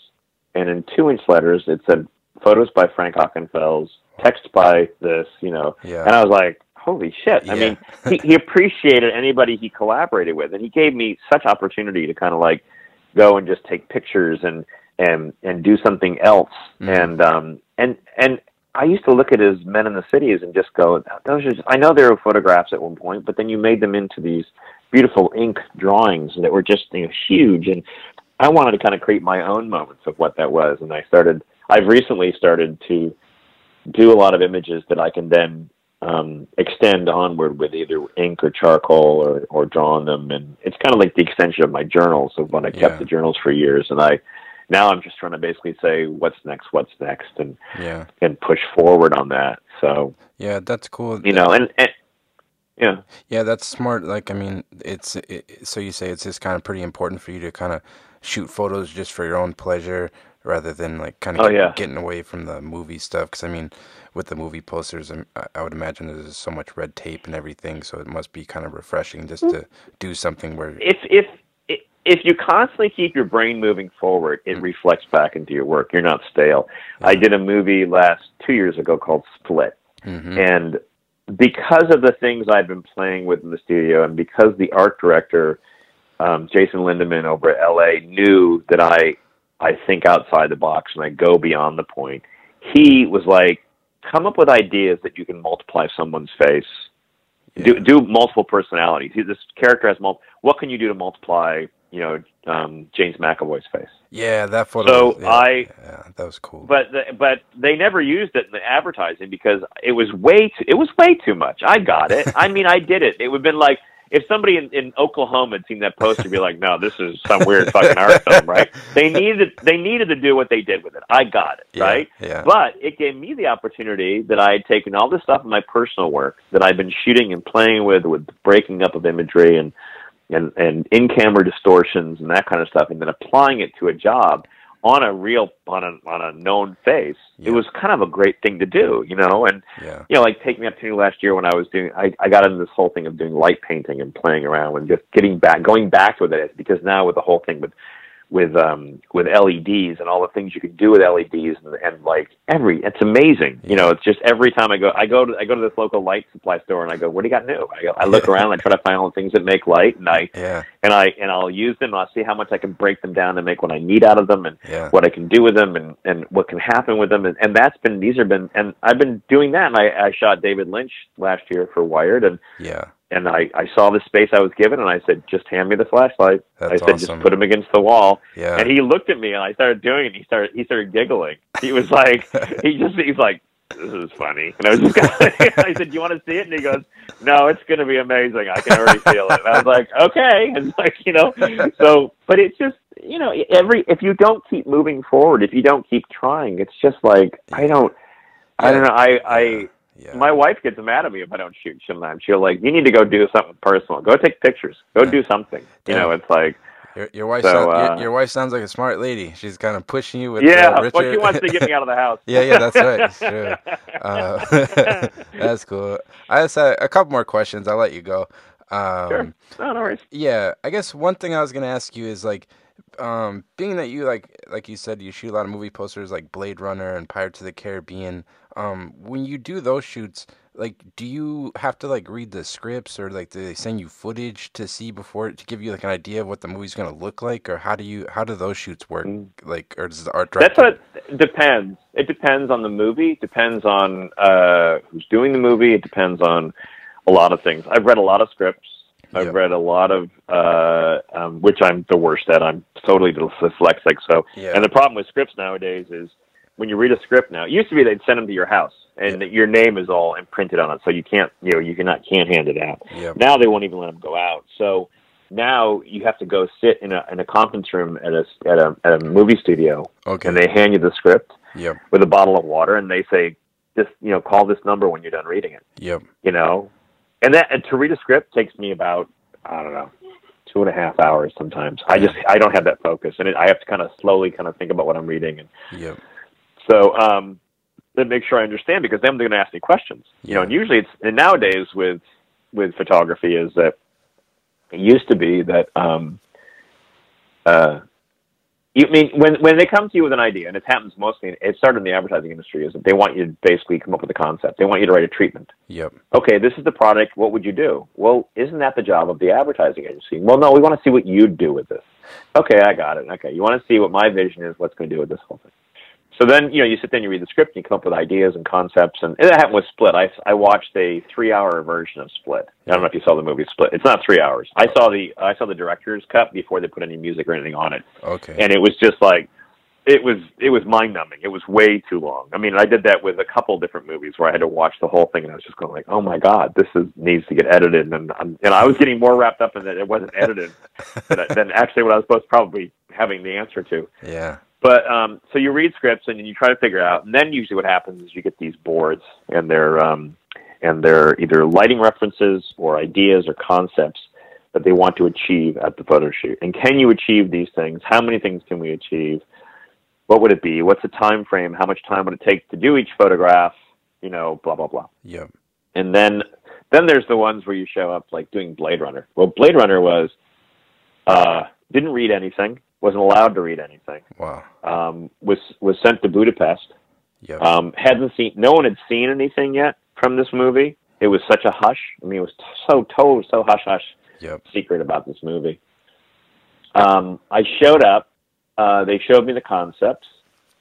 and in two inch letters it said photos by Frank Ockenfels, text by this, you know. Yeah. And I was like, holy shit! Yeah. I mean, he, he appreciated anybody he collaborated with, and he gave me such opportunity to kind of like go and just take pictures and and and do something else. Mhm. And um and and I used to look at his Men in the Cities and just go, those are. Just, I know they were photographs at one point, but then you made them into these beautiful ink drawings that were just you know, huge. And I wanted to kind of create my own moments of what that was. And I started. I've recently started to do a lot of images that I can then um, extend onward with either ink or charcoal or, or draw on them. And it's kind of like the extension of my journals of when I kept Yeah. the journals for years. And I now I'm just trying to basically say what's next, what's next, and Yeah. and push forward on that. So Yeah, that's cool. you know, and, and yeah, Yeah, that's smart. Like, I mean, it's it, so you say it's just kind of pretty important for you to kind of shoot photos just for your own pleasure rather than like kind of Oh, yeah. getting away from the movie stuff. Because I mean, with the movie posters, I would imagine there's so much red tape and everything, so it must be kind of refreshing just to do something where if if if you constantly keep your brain moving forward, it reflects back into your work. You're not stale. I did a movie last two years ago called Split, hmm and because of the things I've been playing with in the studio, and because the art director um, Jason Lindemann over at LA knew that I I think outside the box and I go beyond the point, he was like, "Come up with ideas that you can multiply someone's face." Do, do multiple personalities. This character has multiple. What can you do to multiply, you know, um, James McAvoy's face? yeah, that photo. So yeah, I- yeah, that was cool. but the, but they never used it in the advertising because it was way too, it was way too much. I got it. I mean, I did it. It would have been like if somebody in, in Oklahoma had seen that poster, be like, "No, this is some weird fucking art film," right? They needed they needed to do what they did with it. I got it, Yeah, right? yeah. But it gave me the opportunity that I had taken all this stuff in my personal work that I've been shooting and playing with, with breaking up of imagery and and and in camera distortions and that kind of stuff, and then applying it to a job on a real on a on a known face. Yeah. It was kind of a great thing to do, you know. And yeah, you know, like take me up to last year when I was doing, I, I got into this whole thing of doing light painting and playing around and just getting back, going back with it because now with the whole thing with, with, um, with LEDs and all the things you can do with LEDs and, and like every, it's amazing. You know, it's just every time I go, I go to, I go to this local light supply store and I go, what do you got new? I go, I look around, I try to find all the things that make light and I, yeah, and I, and I'll use them. and I'll see how much I can break them down and make what I need out of them and, yeah. what I can do with them and, and what can happen with them. And, and that's been, these have been, and I've been doing that. And I, I shot David Lynch last year for Wired and, Yeah, and I, I saw the space I was given and I said, just hand me the flashlight. That's I said, awesome. just put him against the wall. yeah. And he looked at me and I started doing it. And he started, he started giggling. He was like, he just, he's like, this is funny. And I was just, I said, do you want to see it? And he goes, no, it's going to be amazing. I can already feel it. And I was like, okay. And it's like, you know, so, but it's just, you know, every, if you don't keep moving forward, if you don't keep trying, it's just like, I don't, I don't know. I, I, yeah. my wife gets mad at me if I don't shoot sometimes. She'll like, you need to go do something personal. Go take pictures. Go do something. You know, it's like, Your, your wife, So, sound, uh, your, your wife sounds like a smart lady. She's kind of pushing you with yeah, uh, Richard. well, she wants to get me out of the house. yeah, yeah, that's right. True. Uh, that's cool. I just had a couple more questions. I'll let you go. Um, sure. No, no worries. Yeah, I guess one thing I was gonna ask you is like, um, being that you like, like you said, you shoot a lot of movie posters like Blade Runner and Pirates of the Caribbean. Um, when you do those shoots, like, do you have to like read the scripts or like do they send you footage to see before to give you like an idea of what the movie's gonna look like, or how do you how do those shoots work? Mm. Like, or does the art director? That's what depends. It depends on the movie. Depends on uh, who's doing the movie. It depends on a lot of things. I've read a lot of scripts. I've Yep. read a lot of, uh, um, which I'm the worst at. I'm totally dyslexic. So, Yeah. and the problem with scripts nowadays is when you read a script now. It used to be they'd send them to your house, and your name is all imprinted on it, so you can't, you know, you cannot can't hand it out. Yep. Now they won't even let them go out. So now you have to go sit in a in a conference room at a at a at a movie studio, Okay. and they hand you the script Yep. with a bottle of water, and they say, "Just you know, call this number when you're done reading it." Yep. You know, and that and to read a script takes me about I don't know two and a half hours sometimes. I just I don't have that focus, and it, I have to kind of slowly kind of think about what I'm reading, and Yep. so um, that make sure I understand because then they're going to ask me questions. You know, and usually it's and nowadays with with photography is that it used to be that um, uh, you I mean when when they come to you with an idea, and it happens mostly. It started in the advertising industry. Is that they want you to basically come up with a concept. They want you to write a treatment. Yep. Okay, this is the product. What would you do? Well, isn't that the job of the advertising agency? Well, no, we want to see what you do with this. Okay, I got it. Okay, you want to see what my vision is. What's going to do with this whole thing? So then, you know, you sit there and you read the script, and you come up with ideas and concepts, and, and that happened with Split. I I watched a three-hour version of Split. I don't know if you saw the movie Split. It's not three hours. I saw the I saw the director's cut before they put any music or anything on it, Okay. and it was just like it was it was mind numbing. It was way too long. I mean, I did that with a couple different movies where I had to watch the whole thing, and I was just going like, "Oh my god, this is needs to get edited." And I'm, and I was getting more wrapped up in that it wasn't edited than, than actually what I was supposed to probably having the answer to. yeah. But um, so you read scripts and you try to figure out, and then usually what happens is you get these boards, and they're um, and they're either lighting references or ideas or concepts that they want to achieve at the photo shoot. And can you achieve these things? How many things can we achieve? What would it be? What's the time frame? How much time would it take to do each photograph? You know, blah blah blah. Yeah. And then then there's the ones where you show up like doing Blade Runner. Well, Blade Runner was uh, didn't read anything, wasn't allowed to read anything. Wow. Um, was was sent to Budapest. Yep. Um, hadn't seen, no one had seen anything yet from this movie. It was such a hush. I mean, it was so told, so hush hush yep. secret about this movie. Um, I showed up. Uh, they showed me the concepts.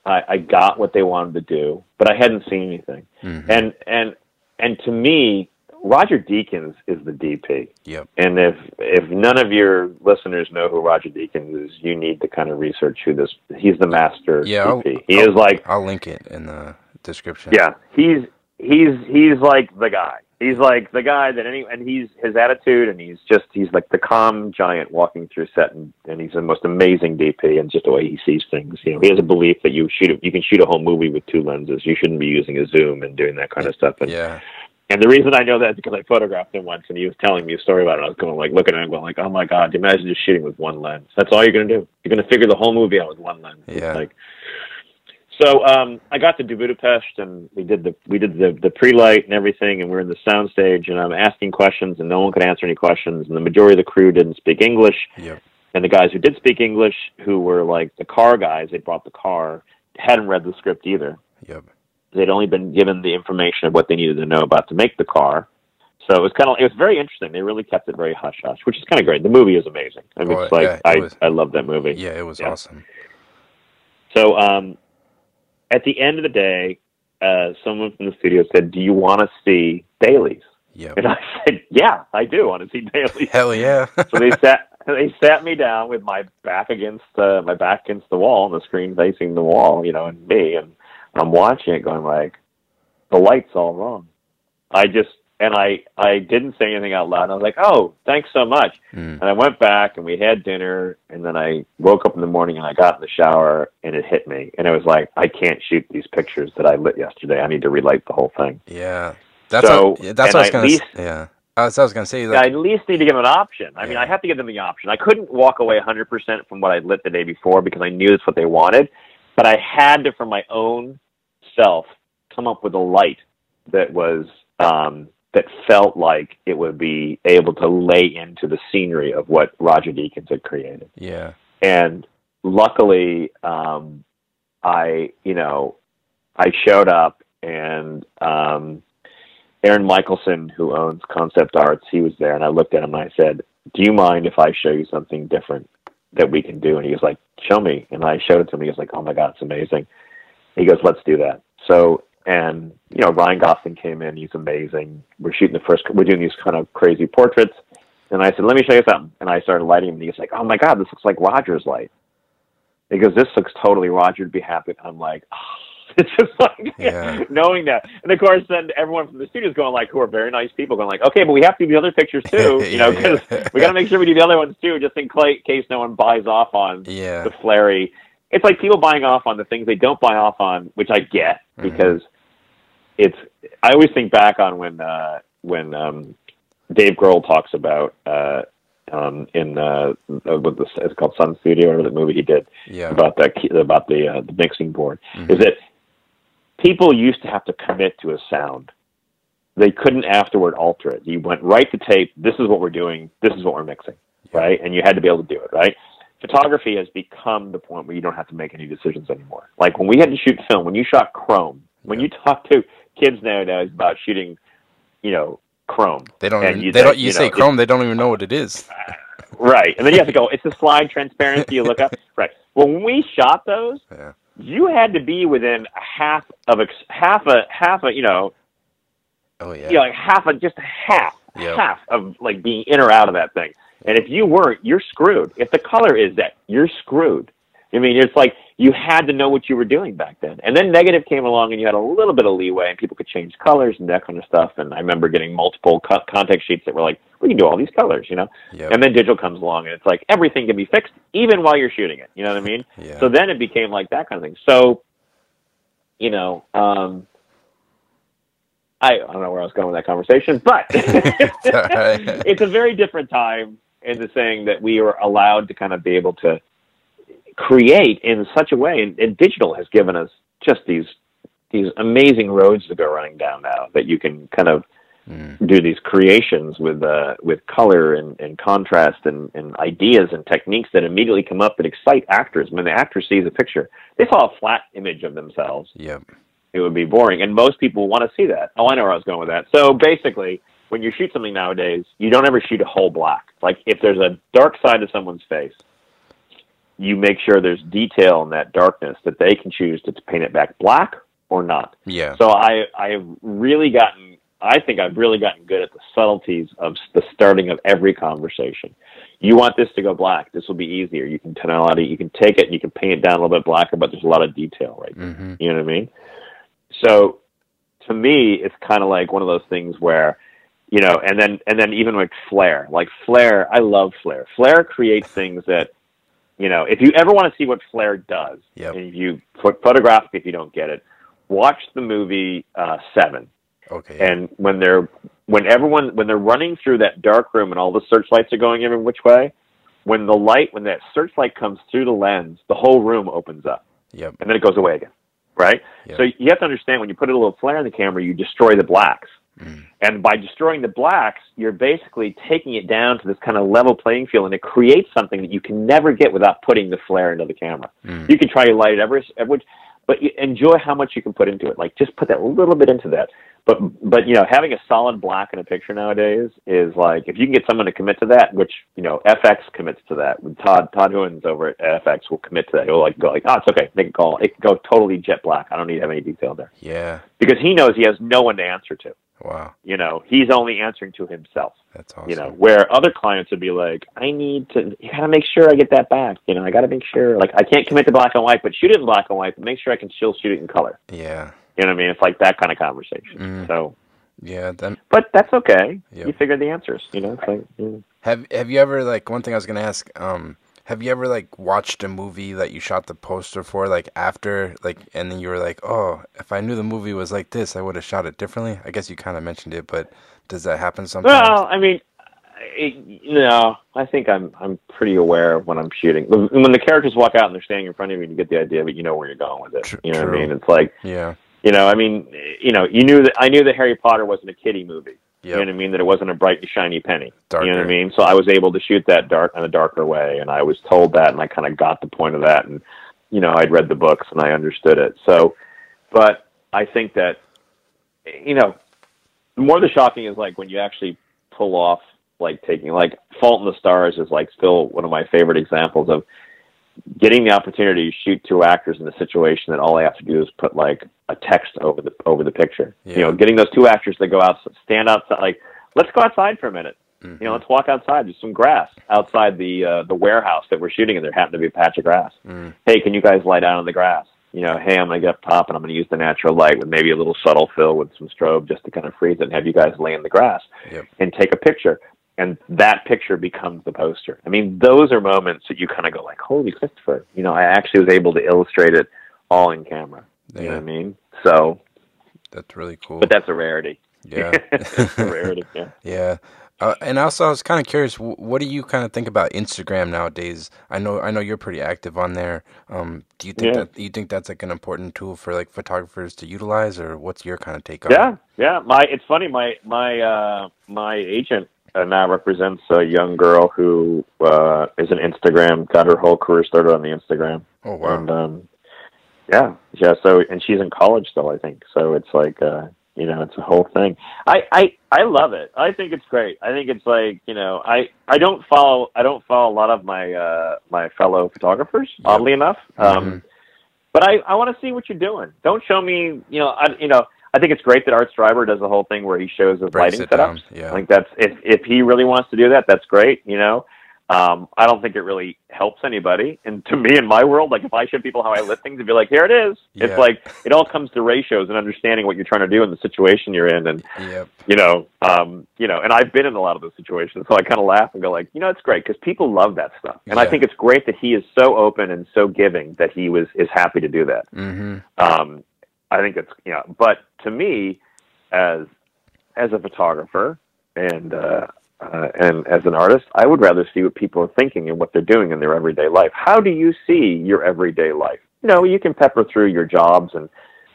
I, I got what they wanted to do, but I hadn't seen anything. Mhm. And and and to me, Roger Deakins is the DP. Yep. And if if none of your listeners know who Roger Deakins is, you need to kind of research who this. He's the master Yeah, I'll- he I'll- is like I'll link it in the description. yeah, he's he's he's like the guy. He's like the guy that any and he's his attitude and he's just he's like the calm giant walking through set and, and he's the most amazing DP and just the way he sees things. You know, he has a belief that you shoot a, you can shoot a whole movie with two lenses. You shouldn't be using a zoom and doing that kind of stuff. And Yeah. And the reason I know that is because I photographed him once and he was telling me a story about it. I was going like looking at him going like, Oh my god, imagine just shooting with one lens. That's all you're gonna do. You're gonna figure the whole movie out with one lens. Yeah. like so um, I got to Budapest, and we did the we did the the pre light and everything, and we're in the sound stage, and I'm asking questions, and no one could answer any questions, and the majority of the crew didn't speak English, Yep. and the guys who did speak English, who were like the car guys, they brought the car, hadn't read the script either. Yep. They'd only been given the information of what they needed to know about to make the car. So it was kind of it was very interesting. They really kept it very hush hush, which is kind of great. The movie is amazing. I mean, Oh, it's like yeah, it I was- I love that movie. Yeah, it was Yeah. awesome. So um, at the end of the day, uh, someone from the studio said, "Do you want to see dailies?" Yep. And I said, "Yeah, I do want to see dailies." Hell yeah. so they sat they sat me down with my back against uh, my back against the wall and the screen facing the wall, you know, and me, and I'm watching it, going like, "The light's all wrong." I just and I I didn't say anything out loud. And I was like, "Oh, thanks so much." Mm. And I went back and we had dinner and then I woke up in the morning and I got in the shower and it hit me and it was like I can't shoot these pictures that I lit yesterday. I need to relight the whole thing. Yeah. That's So, what, that's what I was gonna. least- yeah. I was, I was gonna say I at least need to give them an option. I mean, I have to give them the option. I couldn't walk away 100% from what I lit the day before because I knew that's what they wanted, but I had to, for my own self, come up with a light that was um, that felt like it would be able to lay into the scenery of what Roger Deakins had created. Yeah. and luckily um i you know i showed up and um aaron michelson who owns concept arts he was there and i looked at him and i said do you mind if i show you something different that we can do and he was like show me and i showed it to him he was like oh my god it's amazing he goes let's do that so and you know ryan gosling came in he's amazing we're shooting the first we're doing these kind of crazy portraits and I said, let me show you something. And I started lighting him, and he's like, oh my God, this looks like Roger's light. He goes, this looks totally Roger to be happy. I'm like, oh. it's just like Yeah. knowing that. And of course, then everyone from the studio's going like, who are very nice people, going like, okay, but we have to do the other pictures too, you know, because yeah. we got to make sure we do the other ones too, just in case no one buys off on the flary. It's like people buying off on the things they don't buy off on, which I get Mhm. because it's. I always think back on when uh, when um, Dave Grohl talks about uh, um, in uh, uh, what this it's called Sun Studio, or the movie he did Yeah. about that key- about the uh, the mixing board. Mhm. Is that people used to have to commit to a sound. They couldn't afterward alter it. You went right to tape. This is what we're doing. This is what we're mixing, right? And you had to be able to do it, right? Photography has become the point where you don't have to make any decisions anymore. Like when we had to shoot film, when you shot chrome, when you talk to kids nowadays about shooting, you know, chrome, They don't. Even, you they don't. You, you say know, Chrome, they don't even know what it is. right? And then you have to go. It's a slide transparency. You look up, right? Well, when we shot those, Yeah. you had to be within half of a half a half a you know Oh yeah. you know, like half a just half Yep. half of like being in or out of that thing. And if you weren't, you're screwed. If the color is that, you're screwed. I mean, it's like you had to know what you were doing back then. And then negative came along, and you had a little bit of leeway, and people could change colors and that kind of stuff. And I remember getting multiple co- contact sheets that were like, "We can do all these colors," you know. Yep. And then digital comes along, and it's like everything can be fixed, even while you're shooting it. You know what I mean? Yeah. So then it became like that kind of thing. So, you know, um, I, I don't know where I was going with that conversation, but it's a very different time in the saying that we are allowed to kind of be able to create in such a way, and, and digital has given us just these these amazing roads to go running down now that you can kind of Mm. do these creations with uh, with color and, and contrast and, and ideas and techniques that immediately come up that excite actors. When the actor sees a picture, they saw a flat image of themselves. Yep. It would be boring, and most people want to see that. Oh, I know where I was going with that. So basically, when you shoot something nowadays, you don't ever shoot a whole black. Like if there's a dark side to someone's face, you make sure there's detail in that darkness that they can choose to paint it back black or not. Yeah. So I I have really gotten I think I've really gotten good at the subtleties of the starting of every conversation. You want this to go black. This will be easier. You can tell it. You can take it and you can paint it down a little bit blacker, but there's a lot of detail right there. hmm You know what I mean? So to me, it's kind of like one of those things where, you know, and then and then even with flair, like flair, I love flair. Flair creates things that, you know, if you ever want to see what flair does, Yep. and you put photographic if you don't get it, watch the movie uh, Seven. Okay. And when they're when everyone when they're running through that dark room and all the searchlights are going every which way, when the light when that searchlight comes through the lens, the whole room opens up Yep. and then it goes away again. Right? Yep. So you have to understand when you put a little flare in the camera, you destroy the blacks. Mm. And by destroying the blacks, you're basically taking it down to this kind of level playing field, and it creates something that you can never get without putting the flare into the camera. Mm. You can try to light it every, every but enjoy how much you can put into it. Like just put that little bit into that. But but you know, having a solid black in a picture nowadays is like if you can get someone to commit to that, which you know FX commits to that. With Todd Todd Heughens over at FX will commit to that. He'll like go like, oh, it's okay, make a call. It can go totally jet black. I don't need to have any detail there Yeah. because he knows he has no one to answer to. Wow. You know, he's only answering to himself. That's awesome. You know, where other clients would be like, I need to, you gotta make sure I get that back. You know, I gotta make sure, like, I can't commit to black and white, but shoot it in black and white, but make sure I can still shoot it in color. Yeah. You know what I mean? It's like that kind of conversation. Mm. So, Yeah. Then but that's okay. Yep. You figure the answers, you know? It's like, mm. have have you ever like one thing I was gonna ask? Um, have you ever like watched a movie that you shot the poster for like after like and then you were like, oh, if I knew the movie was like this, I would have shot it differently. I guess you kind of mentioned it, but does that happen sometimes? Well, I mean, it, you know, I think I'm I'm pretty aware of when I'm shooting. When the characters walk out and they're standing in front of you, you get the idea, but you know where you're going with it. You know what I mean? It's like, yeah. you know, I mean, you know, you knew that I knew that Harry Potter wasn't a kiddie movie. You know what I mean? That it wasn't a bright and shiny penny. You know what I mean? So I was able to shoot that dark in a darker way, and I was told that, and I kind of got the point of that, and you know, I'd read the books and I understood it. So, but I think that, you know, more the shocking is like when you actually pull off like taking like Fault in the Stars is like still one of my favorite examples of getting the opportunity to shoot two actors in a situation that all I have to do is put like a text over the over the picture. You know, getting those two actors to go out, stand outside, like let's go outside for a minute. Mhm. You know, let's walk outside. There's some grass outside the uh, the warehouse that we're shooting, and there happened to be a patch of grass. Mm. Hey, can you guys lie down on the grass? You know, hey, I'm gonna get up top and I'm gonna use the natural light with maybe a little subtle fill with some strobe just to kind of freeze it and have you guys lay in the grass Yep. and take a picture. And that picture becomes the poster. I mean, those are moments that you kind of go like, "Holy Christopher!" You know, I actually was able to illustrate it all in camera. You know what I mean? So, That's really cool. but that's a rarity. yeah. it's a rarity. Yeah. Yeah. Uh, and also, I was kind of curious. What do you kind of think about Instagram nowadays? I know, I know you're pretty active on there. Um, do you think Yeah. that you think that's like an important tool for like photographers to utilize, or what's your kind of take on? It? Yeah, it? yeah. My it's funny. My my uh, my agent uh, now represents a young girl who uh, is an Instagram. Got her whole career started on the Instagram, Oh wow. and um, yeah, yeah. So and she's in college still, I think. So it's like uh, you know, it's a whole thing. I I I love it. I think it's great. I think it's like you know, I I don't follow I don't follow a lot of my uh, my fellow photographers. Oddly enough. Um, Mhm. but I, I want to see what you're doing. Don't show me, you know, I, you know, I think it's great that Art Streiber does the whole thing where he shows his Breaks lighting setups. yeah. I think that's if if he really wants to do that, that's great. You know, um, I don't think it really helps anybody. And to me, in my world, like if I show people how I lit things, and be like, here it is. Yeah. It's like it all comes to ratios and understanding what you're trying to do and the situation you're in, and Yep. you know, um, you know, and I've been in a lot of those situations, so I kind of laugh and go like, you know, it's great because people love that stuff, and I think it's great that he is so open and so giving that he was is happy to do that. Mm-hmm. Um, I think it's you know, but to me, as as a photographer and uh, uh, and as an artist, I would rather see what people are thinking and what they're doing in their everyday life. How do you see your everyday life? You know, you can pepper through your jobs and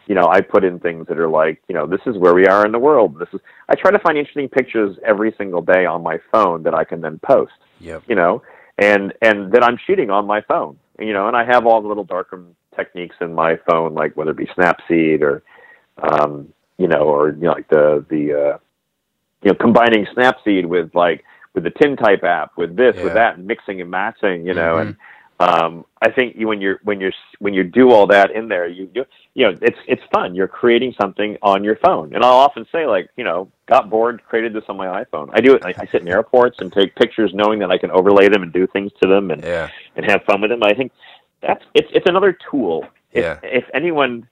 you know, I put in things that are like, you know, this is where we are in the world. This is I try to find interesting pictures every single day on my phone that I can then post Yep. you know, and and that I'm shooting on my phone, you know, and I have all the little darkroom techniques in my phone, like whether it be Snapseed or, um, you know, or you know, like the the uh, you know combining Snapseed with like with the Tintype app, with this, Yeah. with that, and mixing and matching, you know, Mhm. and um, I think you, when you're when you're when you do all that in there, you you you know it's it's fun. You're creating something on your phone, and I'll often say like you know got bored, created this on my iPhone. I do it. I, I sit in airports and take pictures, knowing that I can overlay them and do things to them and Yeah. and have fun with them. I think that's it's it's another tool. If, Yeah. if anyone,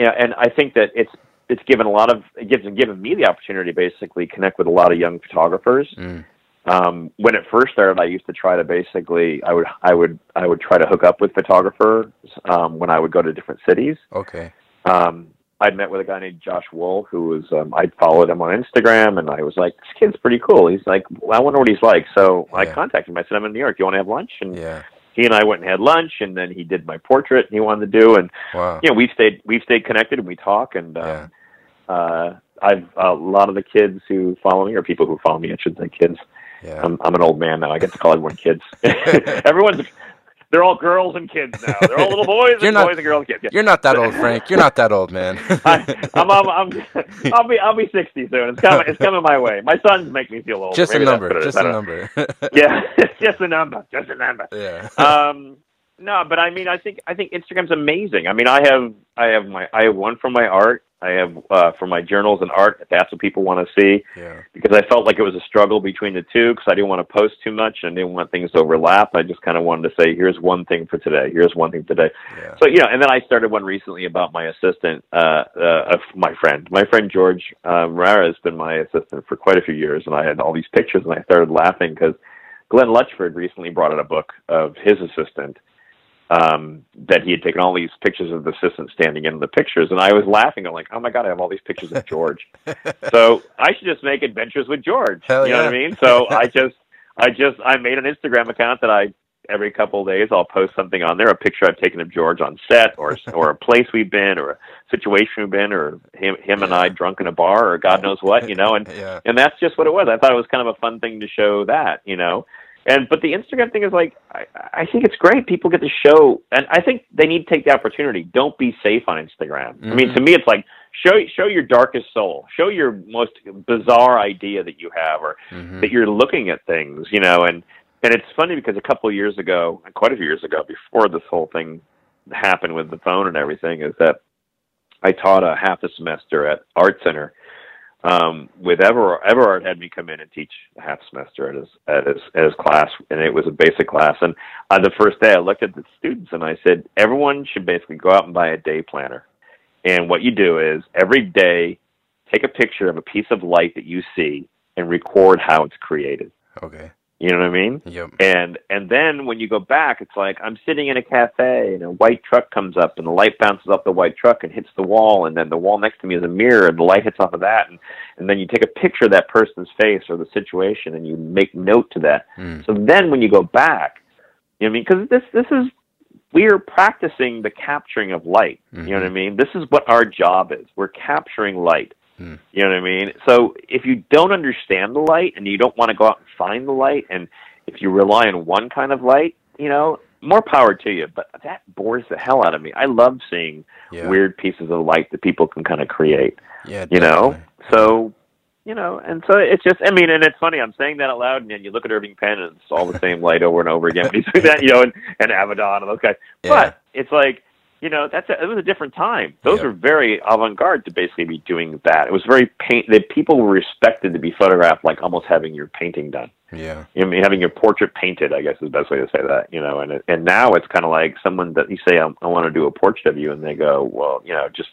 you know, and I think that it's it's given a lot of it gives given me the opportunity to basically connect with a lot of young photographers Mm. um, when it first started, I used to try to basically I would I would I would try to hook up with photographers um, when I would go to different cities. Okay. Um, I'd met with a guy named Josh Wool who was um, I followed him on Instagram and I was like, this kid's pretty cool. He's like, well, I wonder what he's like. So I contacted him. I said, I'm in New York. You want to have lunch? And Yeah. He and I went and had lunch, and then he did my portrait he wanted to do, and Wow. you know we've stayed we've stayed connected and we talk and. Yeah. uh, I've a lot of the kids who follow me, or people who follow me, I should say, kids. Yeah. I'm, I'm an old man now. I get to call everyone kids. Everyone's they're all girls and kids now. They're all little boys and not- boys and girls. and kids. You're not that old, Frank. You're not that old, man. I, I'm, I'm, I'm, I'll be I'll be 60 soon. It's coming it's coming my way. My sons make me feel old. just a Maybe that's number. what it is. Just a number. Yeah, just a number. Just a number. yeah. Um, no, but I mean, I think I think Instagram's amazing. I mean, I have I have my I have one for my art. I have uh, for my journals and art. If that's what people want to see. yeah. because I felt like it was a struggle between the two because I didn't want to post too much and I didn't want things to overlap. I just kind of wanted to say, here's one thing for today. Here's one thing today. Yeah. So, you know, and then I started one recently about my assistant, uh, uh, my friend. My friend George uh, Morera has been my assistant for quite a few years, and I had all these pictures, and I started laughing because Glen Luchford recently brought out a book of his assistant um, that he had taken all these pictures of the assistant standing in the pictures, and I was laughing. I'm like, oh my god, I have all these pictures of George. so I should just make adventures with George. Hell you know what I mean? So I just, I just, I made an Instagram account that I every couple of days I'll post something on there, a picture I've taken of George on set, or or a place we've been, or a situation we've been, or him him and I drunk in a bar, or God knows what, you know, and Yeah. and that's just what it was. I thought it was kind of a fun thing to show that, you know. And but the Instagram thing is like I, I think it's great. People get to show, and I think they need to take the opportunity. Don't be safe on Instagram. I mean, Mhm. to me, it's like show show your darkest soul, show your most bizarre idea that you have, or Mhm. that you're looking at things, you know. And and it's funny because a couple of years ago, quite a few years ago, before this whole thing happened with the phone and everything, is that I taught a half a semester at Art Center um, with Ever Everard had me come in and teach a half semester at his at his at his class, and it was a basic class. And uh, the first day, I looked at the students and I said, everyone should basically go out and buy a day planner. And what you do is every day, take a picture of a piece of light that you see and record how it's created. Okay. You know what I mean? Yep. And and then when you go back, it's like I'm sitting in a cafe and a white truck comes up and the light bounces off the white truck and hits the wall and then the wall next to me is a mirror and the light hits off of that and and then you take a picture of that person's face or the situation and you make note to that. Mm. So then when you go back, you know what I mean? Because this this is we are practicing the capturing of light. You know what I Mhm. mean? This is what our job is. We're capturing light. Hmm. You know what I mean? So if you don't understand the light and you don't want to go out and find the light, and if you rely on one kind of light, you know, more power to you. But that bores the hell out of me. I love seeing Yeah. weird pieces of light that people can kind of create. Yeah. You know, so you know, and so it's just. I mean, and it's funny. I'm saying that out loud, and then you look at Irving Penn, and it's all the same light over and over again. But he's doing that, you know, and, and Avedon and those guys. Yeah. But it's like, you know, that's a, it was a different time. Those Yep. were very avant-garde to basically be doing that. It was very paint. That people were respected to be photographed like almost having your painting done. Yeah. I mean, having your portrait painted, I guess is the best way to say that. You know, and it, and now it's kind of like someone that you say, I, I want to do a portrait of you, and they go, well, you know, just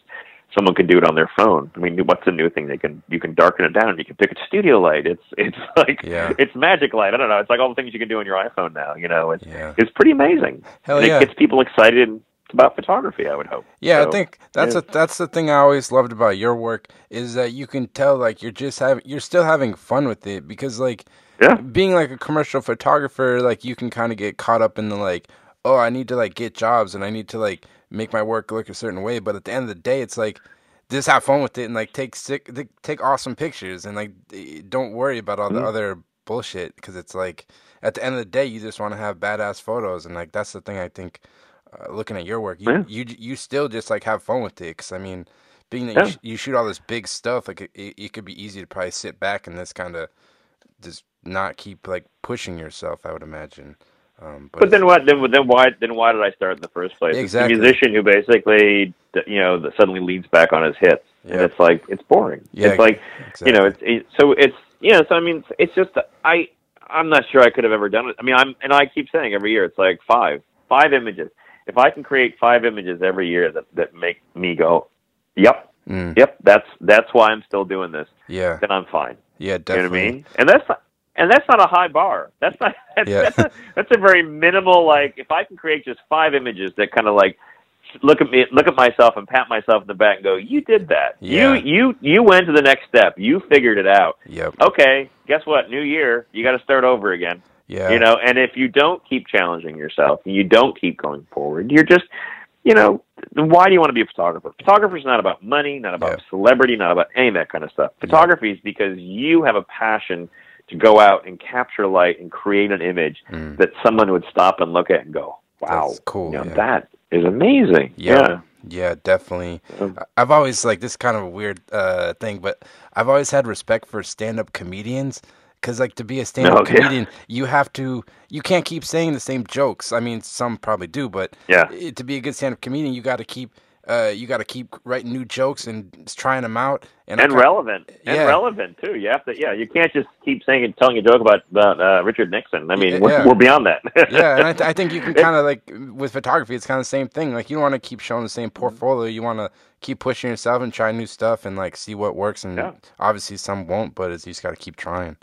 someone can do it on their phone. I mean, what's the new thing? They can you can darken it down. You can pick a studio light. It's it's like Yeah. it's magic light. I don't know. It's like all the things you can do on your iPhone now. You know, it's Yeah. it's pretty amazing. Hell and yeah. it gets people excited about photography. I would hope. Yeah, I think that's yeah. a that's the thing I always loved about your work is that you can tell like you're just having you're still having fun with it because like Yeah. being like a commercial photographer like you can kind of get caught up in the like oh I need to like get jobs and I need to like make my work look a certain way but at the end of the day it's like just have fun with it and like take sick take awesome pictures and like don't worry about all the Mhm. other bullshit because it's like at the end of the day you just want to have badass photos and like that's the thing I think uh, looking at your work you Yeah. you you still just like have fun with it because I mean being that Yeah. you, sh- you shoot all this big stuff like it, it, it could be easy to probably sit back and just kind of just not keep like pushing yourself I would imagine um, but, But then what? Then then why? Then why did I start in the first place? Exactly. It's a musician who basically, you know, suddenly leans back on his hits, and it's like it's boring. Yeah, it's like exactly. you know, it's it, so it's you know, so I mean, it's just I I'm not sure I could have ever done it. I mean, I'm and I keep saying every year it's like five five images. If I can create five images every year that that make me go, yep, Mm, yep, that's that's why I'm still doing this. yeah Then I'm fine. yeah You definitely know what I mean? And that's not, and that's not a high bar. That's not. That's, Yeah. that's, a, that's a very minimal. Like if I can create just five images that kind of like look at me, look at myself, and pat myself in the back and go, "You did that. Yeah. You you you went to the next step. You figured it out. yep Okay, guess what? New year, you got to start over again. Yeah You know. And if you don't keep challenging yourself, and you don't keep going forward, you're just you know, why do you want to be a photographer? Photography is not about money, not about Yeah. celebrity, not about any of that kind of stuff. Photography is because you have a passion to go out and capture light and create an image Mm. that someone would stop and look at and go, "Wow, That's cool, You know, yeah. that is amazing." Yeah. Yeah. Yeah, definitely. I've always like this is kind of a weird uh thing, but I've always had respect for stand-up comedians cuz like to be a stand-up comedian, you have to you can't keep saying the same jokes. I mean, some probably do, but Yeah. i- to be a good stand-up comedian, you got to keep uh you got to keep writing new jokes and trying them out and, and relevant, and Yeah. relevant too. You have to, yeah. You can't just keep saying and telling a joke about about uh, Richard Nixon. I mean, Yeah, we're, yeah. we're beyond that. yeah, and I, th- I think you can kind of like with photography, it's kind of the same thing. Like you don't want to keep showing the same Mm-hmm. portfolio. You want to keep pushing yourself and try new stuff and like see what works. And Yeah. obviously some won't, but it's, you just got to keep trying.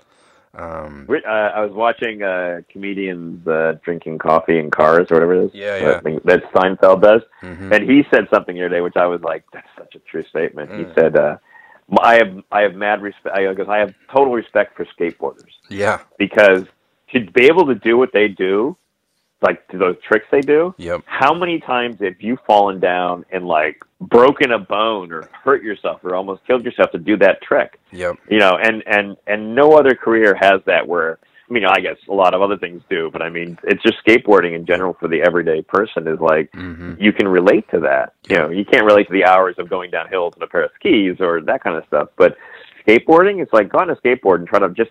Um, uh, I was watching uh, comedians uh, drinking coffee in cars or whatever it is. Yeah, that yeah. thing that Seinfeld does. mhm. And he said something the other day, which I was like, "That's such a true statement." He Mm. said, uh, "I have I have mad respect. I, I have total respect for skateboarders Yeah. because to be able to do what they do, like those tricks they do, Yep. how many times have you fallen down and like broken a bone or hurt yourself or almost killed yourself to do that trick? Yep. you know and and and no other career has that where i mean i guess a lot of other things do but i mean it's just skateboarding in general for the everyday person is like hmm you can relate to that you know you can't relate to the hours of going down hills in a pair of skis or that kind of stuff but skateboarding it's like go on a skateboard and try to just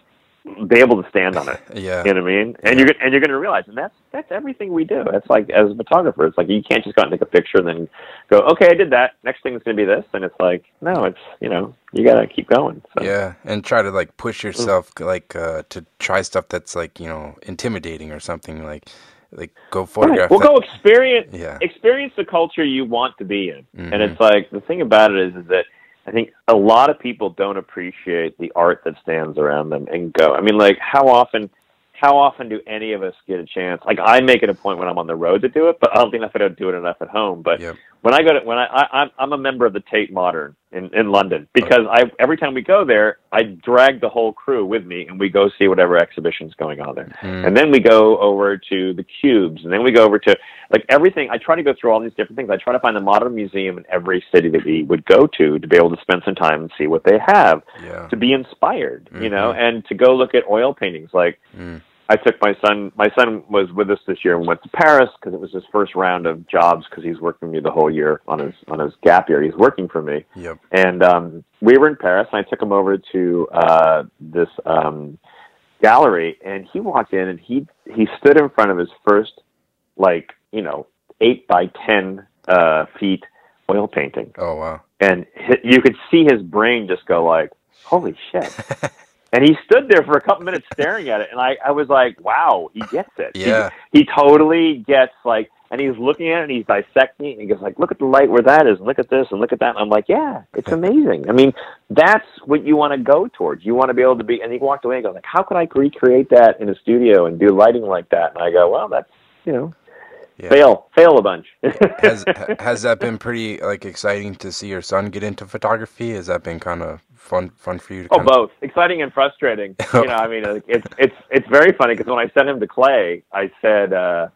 be able to stand on it Yeah. you know what I mean? And you're gonna- and you're going to realize, and that's that's everything we do. That's like as a photographer, it's like you can't just go out and take a picture and then go, okay, I did that. Next thing is going to be this, and it's like, no, it's you know, you got to keep going. So. Yeah, and try to like push yourself like uh to try stuff that's like, you know, intimidating or something like like go Right. photograph Well, that- go experience Yeah. experience the culture you want to be in. Mhm. And it's like the thing about it is, is that I think a lot of people don't appreciate the art that stands around them and go. I mean, like how often, how often do any of us get a chance? Like I make it a point when I'm on the road to do it, but I don't think if I don't do it enough at home. But Yep. When I go to when I, I I'm I'm a member of the Tate Modern in in London because I every time we go there, I drag the whole crew with me and we go see whatever exhibition's going on there. Mm. And then we go over to the cubes, and then we go over to like everything. I try to go through all these different things. I try to find the modern museum in every city that we would go to to be able to spend some time and see what they have, Yeah. to be inspired, you know, and to go look at oil paintings. Like Mm. I took my son. My son was with us this year and went to Paris because it was his first round of jobs because he's working for me the whole year on his on his gap year. He's working for me, Yep. and um, we were in Paris, and I took him over to uh, this um, gallery, and he walked in, and he he stood in front of his first, like you know, eight by ten uh, feet oil painting, Oh wow. and you could see his brain just go like, "Holy shit!" and he stood there for a couple minutes staring at it, and I I was like, "Wow, he gets it. He- Yeah. he totally gets like." And he's looking at it and he's dissecting it and he goes like, look at the light where that is and look at this and look at that. And I'm like, yeah, it's amazing. I mean, that's what you want to go towards. You want to be able to be, and he walked away and goes like, how could I recreate that in a studio and do lighting like that? And I go, well, that's, you know, Yeah. fail, fail a bunch. has has that been pretty like exciting to see your son get into photography? Has that been kind of fun fun for you? To Oh, both exciting and frustrating. You know, I mean, it's it's it's very funny because when I sent him to Clay, I said, uh,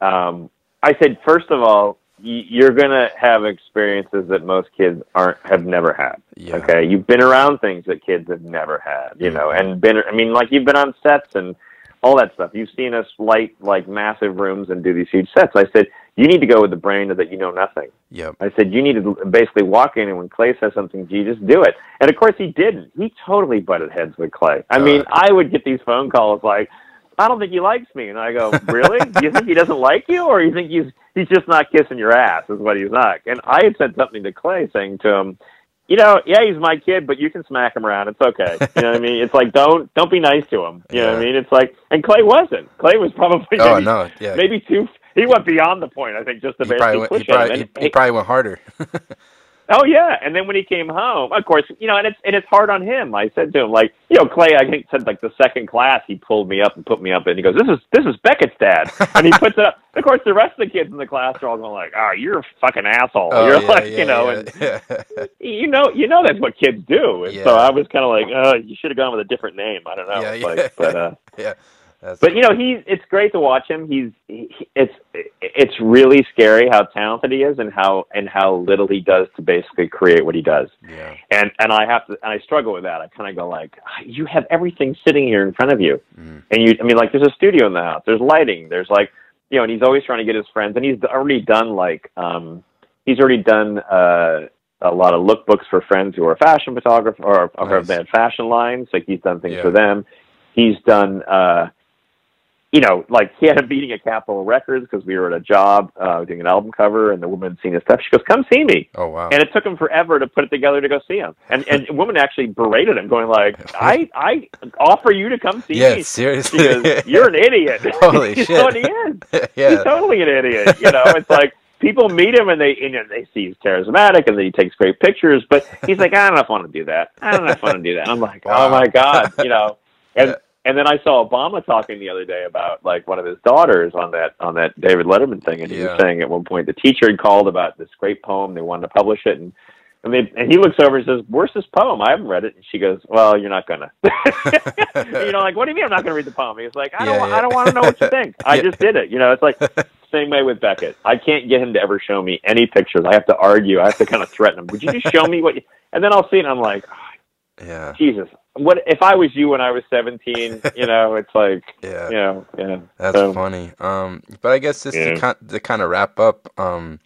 um, I said first of all, you're gonna have experiences that most kids aren't have never had. Yeah. Okay, you've been around things that kids have never had. You know, Mhm. and been. I mean, like you've been on sets and all that stuff. You've seen us light like massive rooms and do these huge sets. I said you need to go with the brain that you know nothing. Yep. I said, you need to basically walk in, and when Clay says something, you just do it. And of course, he didn't. He totally butted heads with Clay. I mean. I would get these phone calls like, I don't think he likes me. And I go, really? you think he doesn't like you? Or you think he's, he's just not kissing your ass, is what he's not. And I had said something to Clay saying to him, you know, yeah, he's my kid, but you can smack him around. It's okay. You know what I mean? It's like don't don't be nice to him. You know what I mean? It's like, and Clay wasn't. Clay was probably Oh maybe, no. Yeah. maybe too. He went beyond the point. I think just to he basically went, push he probably, him. he, he probably went harder. Oh yeah, and then when he came home, of course, you know, and it's and it's hard on him. I said to him, like, you know, Clay, I think said like the second class, he pulled me up and put me up, and he goes, "This is this is Beckett's dad," and he puts it up. Of course, the rest of the kids in the class are all going like, "Oh, you're a fucking asshole," Oh, you're yeah, like, yeah, you know, yeah, and you know, you know that's what kids do. And Yeah. so I was kind of like, "Oh, you should have gone with a different name." I don't know, Yeah, yeah. like, but uh, yeah. That's, but you know, he's it's great to watch him. He's he, it's it's really scary how talented he is and how and how little he does to basically create what he does yeah. and and I have to and I struggle with that. I kind of go like, you have everything sitting here in front of you, Mm. and you. I mean, like there's a studio in the house, there's lighting, there's like, you know, and he's always trying to get his friends, and he's already done like, um, he's already done uh, a lot of lookbooks for friends who are fashion photographers or, or Nice. have had fashion lines. Like he's done things Yeah. for them. He's done. uh you know, like he had a meeting at Capitol Records because we were at a job uh, doing an album cover, and the woman had seen his stuff. She goes, "Come see me." Oh wow. and it took him forever to put it together to go see him. And and woman actually berated him, going like, "I I offer you to come see yeah. me." Seriously. Goes, "You're an idiot." Holy you shit. what he is? He's totally an idiot. You know, it's like people meet him and they you know they see he's charismatic and then he takes great pictures, but he's like, I don't know if I want to do that. I don't know if I want to do that. And I'm like, Wow. oh my god, you know, and. And then I saw Obama talking the other day about like one of his daughters on that on that David Letterman thing, and he Yeah. was saying at one point the teacher had called about this great poem they wanted to publish it, and and, they, and he looks over and says, "Where's this poem? I haven't read it." And she goes, "Well, you're not gonna." you know, like, what do you mean I'm not gonna read the poem? He's like, "I don't, Yeah, yeah. I don't want to know what you think. I just did it." You know, it's like same way with Beckett. I can't get him to ever show me any pictures. I have to argue. I have to kind of threaten him. Would you just show me what? You... And then I'll see it. and I'm like, ah, yeah. Jesus, what if I was you when I was 17? You know, it's like, Yeah. you know, yeah. That's So- funny. Um, but I guess just Yeah. to, kind, to kind of wrap up, um,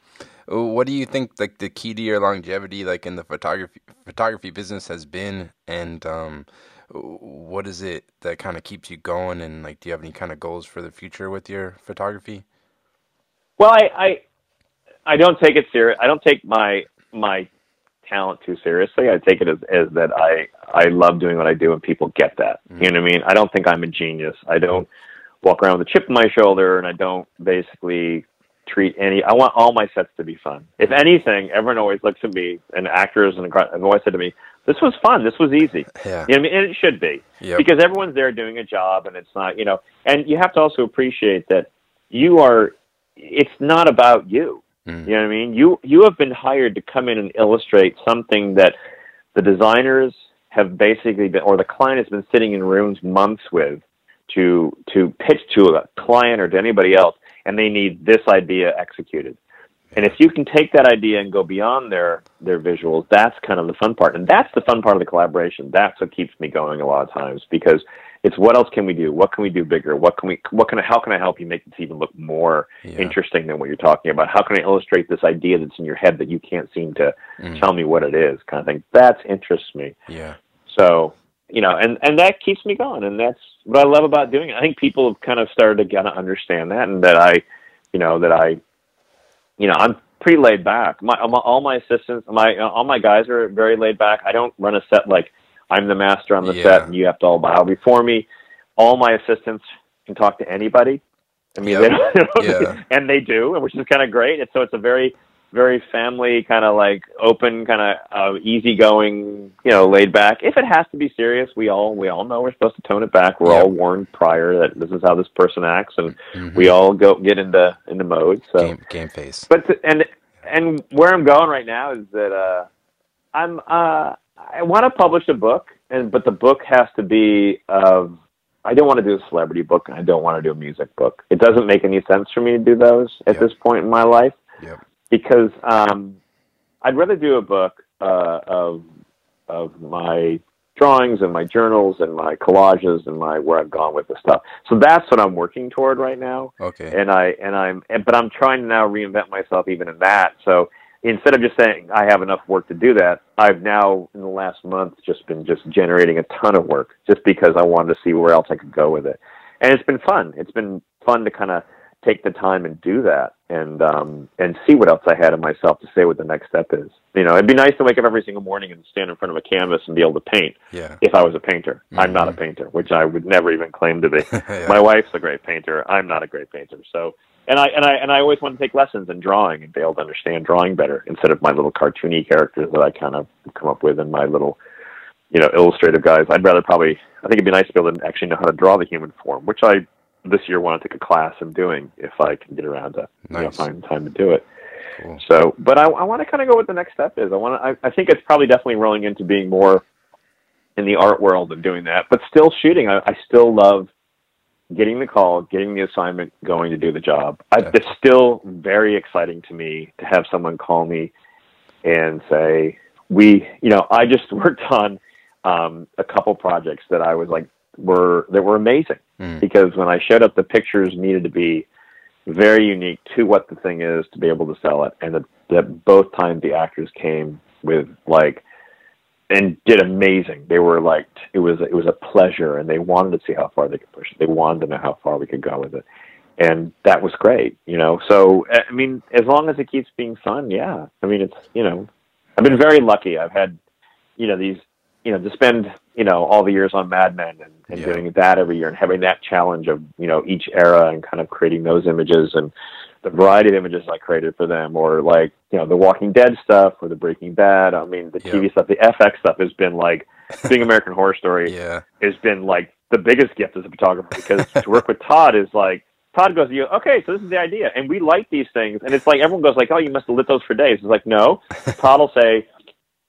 what do you think like the key to your longevity, like in the photography photography business, has been, and um, what is it that kind of keeps you going, and like, do you have any kind of goals for the future with your photography? Well, I, I, I don't take it serious. I don't take my my talent too seriously. I take it as, as that I I love doing what I do, and people get that. Mm-hmm. You know what I mean? I don't think I'm a genius. I don't walk around with a chip on my shoulder, and I don't basically treat any. I want all my sets to be fun. If mm-hmm. anything, everyone always looks at me, and actors and have always said to me, "This was fun. This was easy." Yeah. You know, what I mean, and it should be Yep. because everyone's there doing a job, and it's not, you know. And you have to also appreciate that you are. It's not about you. Mm. You know what I mean? You you have been hired to come in and illustrate something that the designers have basically been, or the client has been sitting in rooms months with to to pitch to a client or to anybody else, and they need this idea executed. And if you can take that idea and go beyond their their visuals, that's kind of the fun part, and that's the fun part of the collaboration. That's what keeps me going a lot of times because it's what else can we do? What can we do bigger? What can we? What can I? How can I help you make this even look more Yeah. interesting than what you're talking about? How can I illustrate this idea that's in your head that you can't seem to Mm. tell me what it is? Kind of thing. That interests me. Yeah. So you know, and and that keeps me going, and that's what I love about doing it. I think people have kind of started to kind of understand that, and that I, you know, that I, you know, I'm pretty laid back. My, my all my assistants, my all my guys are very laid back. I don't run a set like I'm the master on the Yeah. set, and you have to all bow before me. All my assistants can talk to anybody. I mean, Yep. they don't, Yeah. and they do, which is kind of great. And so it's a very very family kind of like open kind of uh, easygoing you know laid back if it has to be serious we all we all know we're supposed to tone it back we're Yeah. all warned prior that this is how this person acts and Mhm. we all go get into into mode so game game face. but to, and and where i'm going right now is that uh i'm uh i want to publish a book and but the book has to be of I don't want to do a celebrity book and I don't want to do a music book. It doesn't make any sense for me to do those at Yep. this point in my life Yep. because um, I'd rather do a book uh, of of my drawings and my journals and my collages and my where I've gone with the stuff. So that's what I'm working toward right now, Okay. and I and I'm and, but I'm trying to now reinvent myself even in that. So instead of just saying I have enough work to do that, I've now in the last month just been just generating a ton of work just because I wanted to see where else I could go with it, and it's been fun. It's been fun to kind of take the time and do that and um and see what else I had in myself to say what the next step is. You know, it'd be nice to wake up every single morning and stand in front of a canvas and be able to paint yeah. if I was a painter. I'm not a Mhm. painter, which I would never even claim to be. yeah. My wife's a great painter. I'm not a great painter. So and I and I and I always want to take lessons in drawing and be able to understand drawing better instead of my little cartoony characters that I kind of come up with and my little you know, illustrative guys. I'd rather probably I think it'd be nice to be able to actually know how to draw the human form, which I this year want to take a class in doing if I can get around to you know, Nice. find time to do it. Cool. So, but I, I want to kind of go what the next step is. I want to. I, I think it's probably definitely rolling into being more in the art world and doing that, but still shooting. I, I still love getting the call, getting the assignment, going to do the job. I, Yeah. it's still very exciting to me to have someone call me and say, "We, you know, I just worked on um, a couple projects that I was like were that were amazing." Mm. because when I showed up, the pictures needed to be very unique to what the thing is to be able to sell it, and that, that both times the actors came with like and did amazing. They were like it was it was a pleasure, and they wanted to see how far they could push it. They wanted to know how far we could go with it, and that was great. You know, so I mean, as long as it keeps being fun, yeah. I mean, it's you know, I've been very lucky. I've had you know these you know to spend you know all the years on Mad Men and, and Yeah. doing that every year and having that challenge of you know each era and kind of creating those images and the variety of images I created for them, or like you know the Walking Dead stuff or the Breaking Bad. I mean the. TV stuff, the FX stuff has been like being American Horror Story Yeah. has been like the biggest gift as a photographer because to work with Todd is like Todd goes, "You okay? So this is the idea, and we like these things." And it's like everyone goes like, "Oh, you must have lit those for days." It's like no. Todd will say,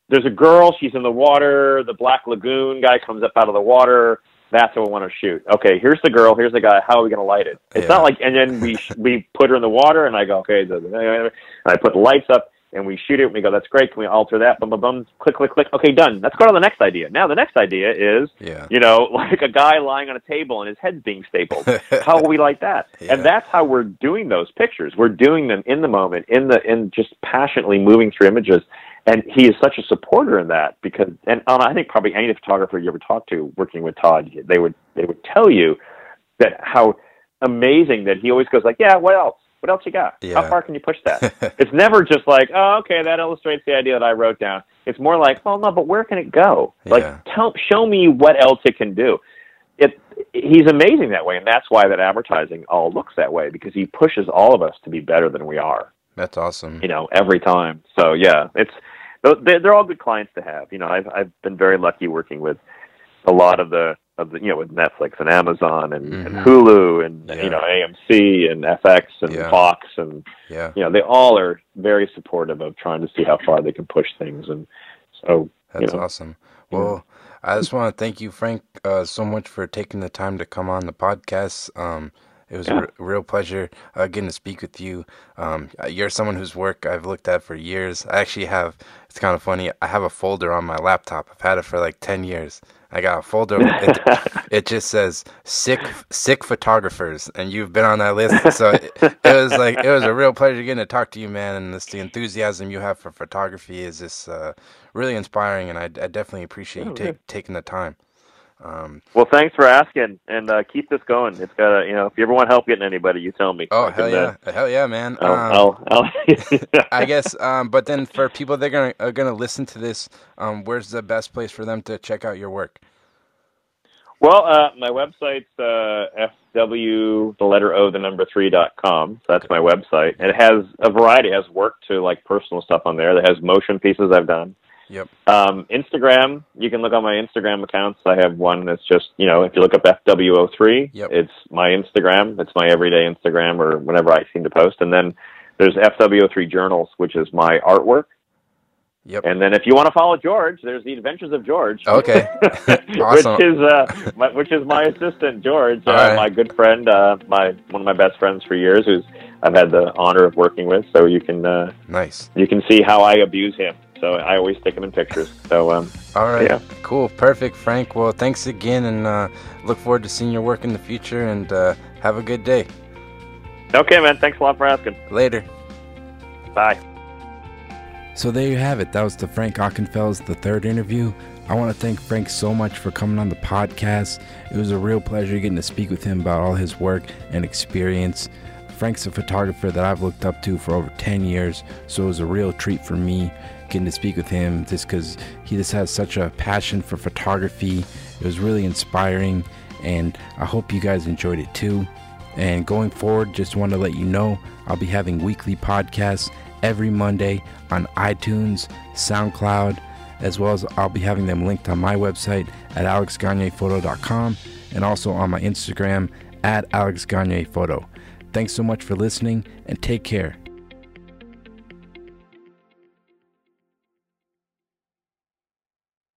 "There's a girl. She's in the water. The Black Lagoon guy comes up out of the water. That's what we want to shoot. Okay, here's the girl. Here's the guy. How are we going to light it? It's Yeah. not like and then we we put her in the water, and I go, okay, and I put the lights up." And we shoot it, and we go, that's great. Can we alter that? Boom, boom, boom. Click, click, click. Okay, done. Let's go to the next idea. Now, the next idea is Yeah. you know, like a guy lying on a table and his head's being stapled. How will we like that? Yeah. And that's how we're doing those pictures. We're doing them in the moment, in the in just passionately moving through images. And he is such a supporter in that because, and um, I think probably any photographer you ever talk to working with Todd, they would they would tell you that how amazing that he always goes like, yeah, what else? What else you got? Yeah. How far can you push that? it's never just like, oh, okay, that illustrates the idea that I wrote down. It's more like, oh no, but where can it go? Yeah. Like, tell, show me what else it can do. It he's amazing that way, and that's why that advertising all looks that way because he pushes all of us to be better than we are. That's awesome. You know, every time. So yeah, it's they're all good clients to have. You know, I've I've been very lucky working with a lot of the of the you know with Netflix and Amazon and, mm-hmm. and Hulu and yeah. you know AMC and FX and yeah. Fox and yeah. you know they all are very supportive of trying to see how far they can push things and so that's you know, awesome. Well, I just want to thank you, Frank, uh, so much for taking the time to come on the podcast. Um, it was yeah. a r- real pleasure uh, getting to speak with you. Um, you're someone whose work I've looked at for years. I actually have. It's kind of funny. I have a folder on my laptop. I've had it for like ten years. I got a folder. It, it just says sick sick photographers, and you've been on that list. So it, it, was like it was a real pleasure getting to talk to you, man. And this, the enthusiasm you have for photography is just uh, really inspiring, and I, I definitely appreciate you oh, take, taking the time. Um, well, thanks for asking, and uh, keep this going. It's got to, you know, if you ever want help getting anybody, you tell me. Oh I hell can, yeah, uh, hell yeah, man. I'll, um, I'll, I'll I guess, um, but then for people that are gonna are gonna listen to this, um, where's the best place for them to check out your work? Well, uh, my website's uh, fw the letter o the number three dot com. So that's my website. It has a variety. It has work to like personal stuff on there. That has motion pieces I've done. Yep. Um, Instagram, you can look on my Instagram accounts. I have one that's just, you know, if you look up FWO3, yep. it's my Instagram. It's my everyday Instagram or whenever I seem to post. And then there's FWO3 Journals, which is my artwork. Yep. And then if you want to follow George, there's the Adventures of George. Okay. awesome. Which is uh, my, which is my assistant George, uh, right. my good friend, uh, my one of my best friends for years, who's I've had the honor of working with. So you can uh, nice. You can see how I abuse him. So I always stick them in pictures. So um, all right, yeah. cool, perfect, Frank. Well, thanks again, and uh, look forward to seeing your work in the future. And uh, have a good day. Okay, man. Thanks a lot for asking. Later. Bye. So there you have it. That was the Frank Ockenfels, the third interview. I want to thank Frank so much for coming on the podcast. It was a real pleasure getting to speak with him about all his work and experience. Frank's a photographer that I've looked up to for over 10 years, so it was a real treat for me getting to speak with him just because he just has such a passion for photography. It was really inspiring, and I hope you guys enjoyed it too. And going forward, just want to let you know I'll be having weekly podcasts every Monday on iTunes, SoundCloud, as well as I'll be having them linked on my website at alexgagnephoto.com and also on my Instagram at alexgagnephoto. Thanks so much for listening and take care.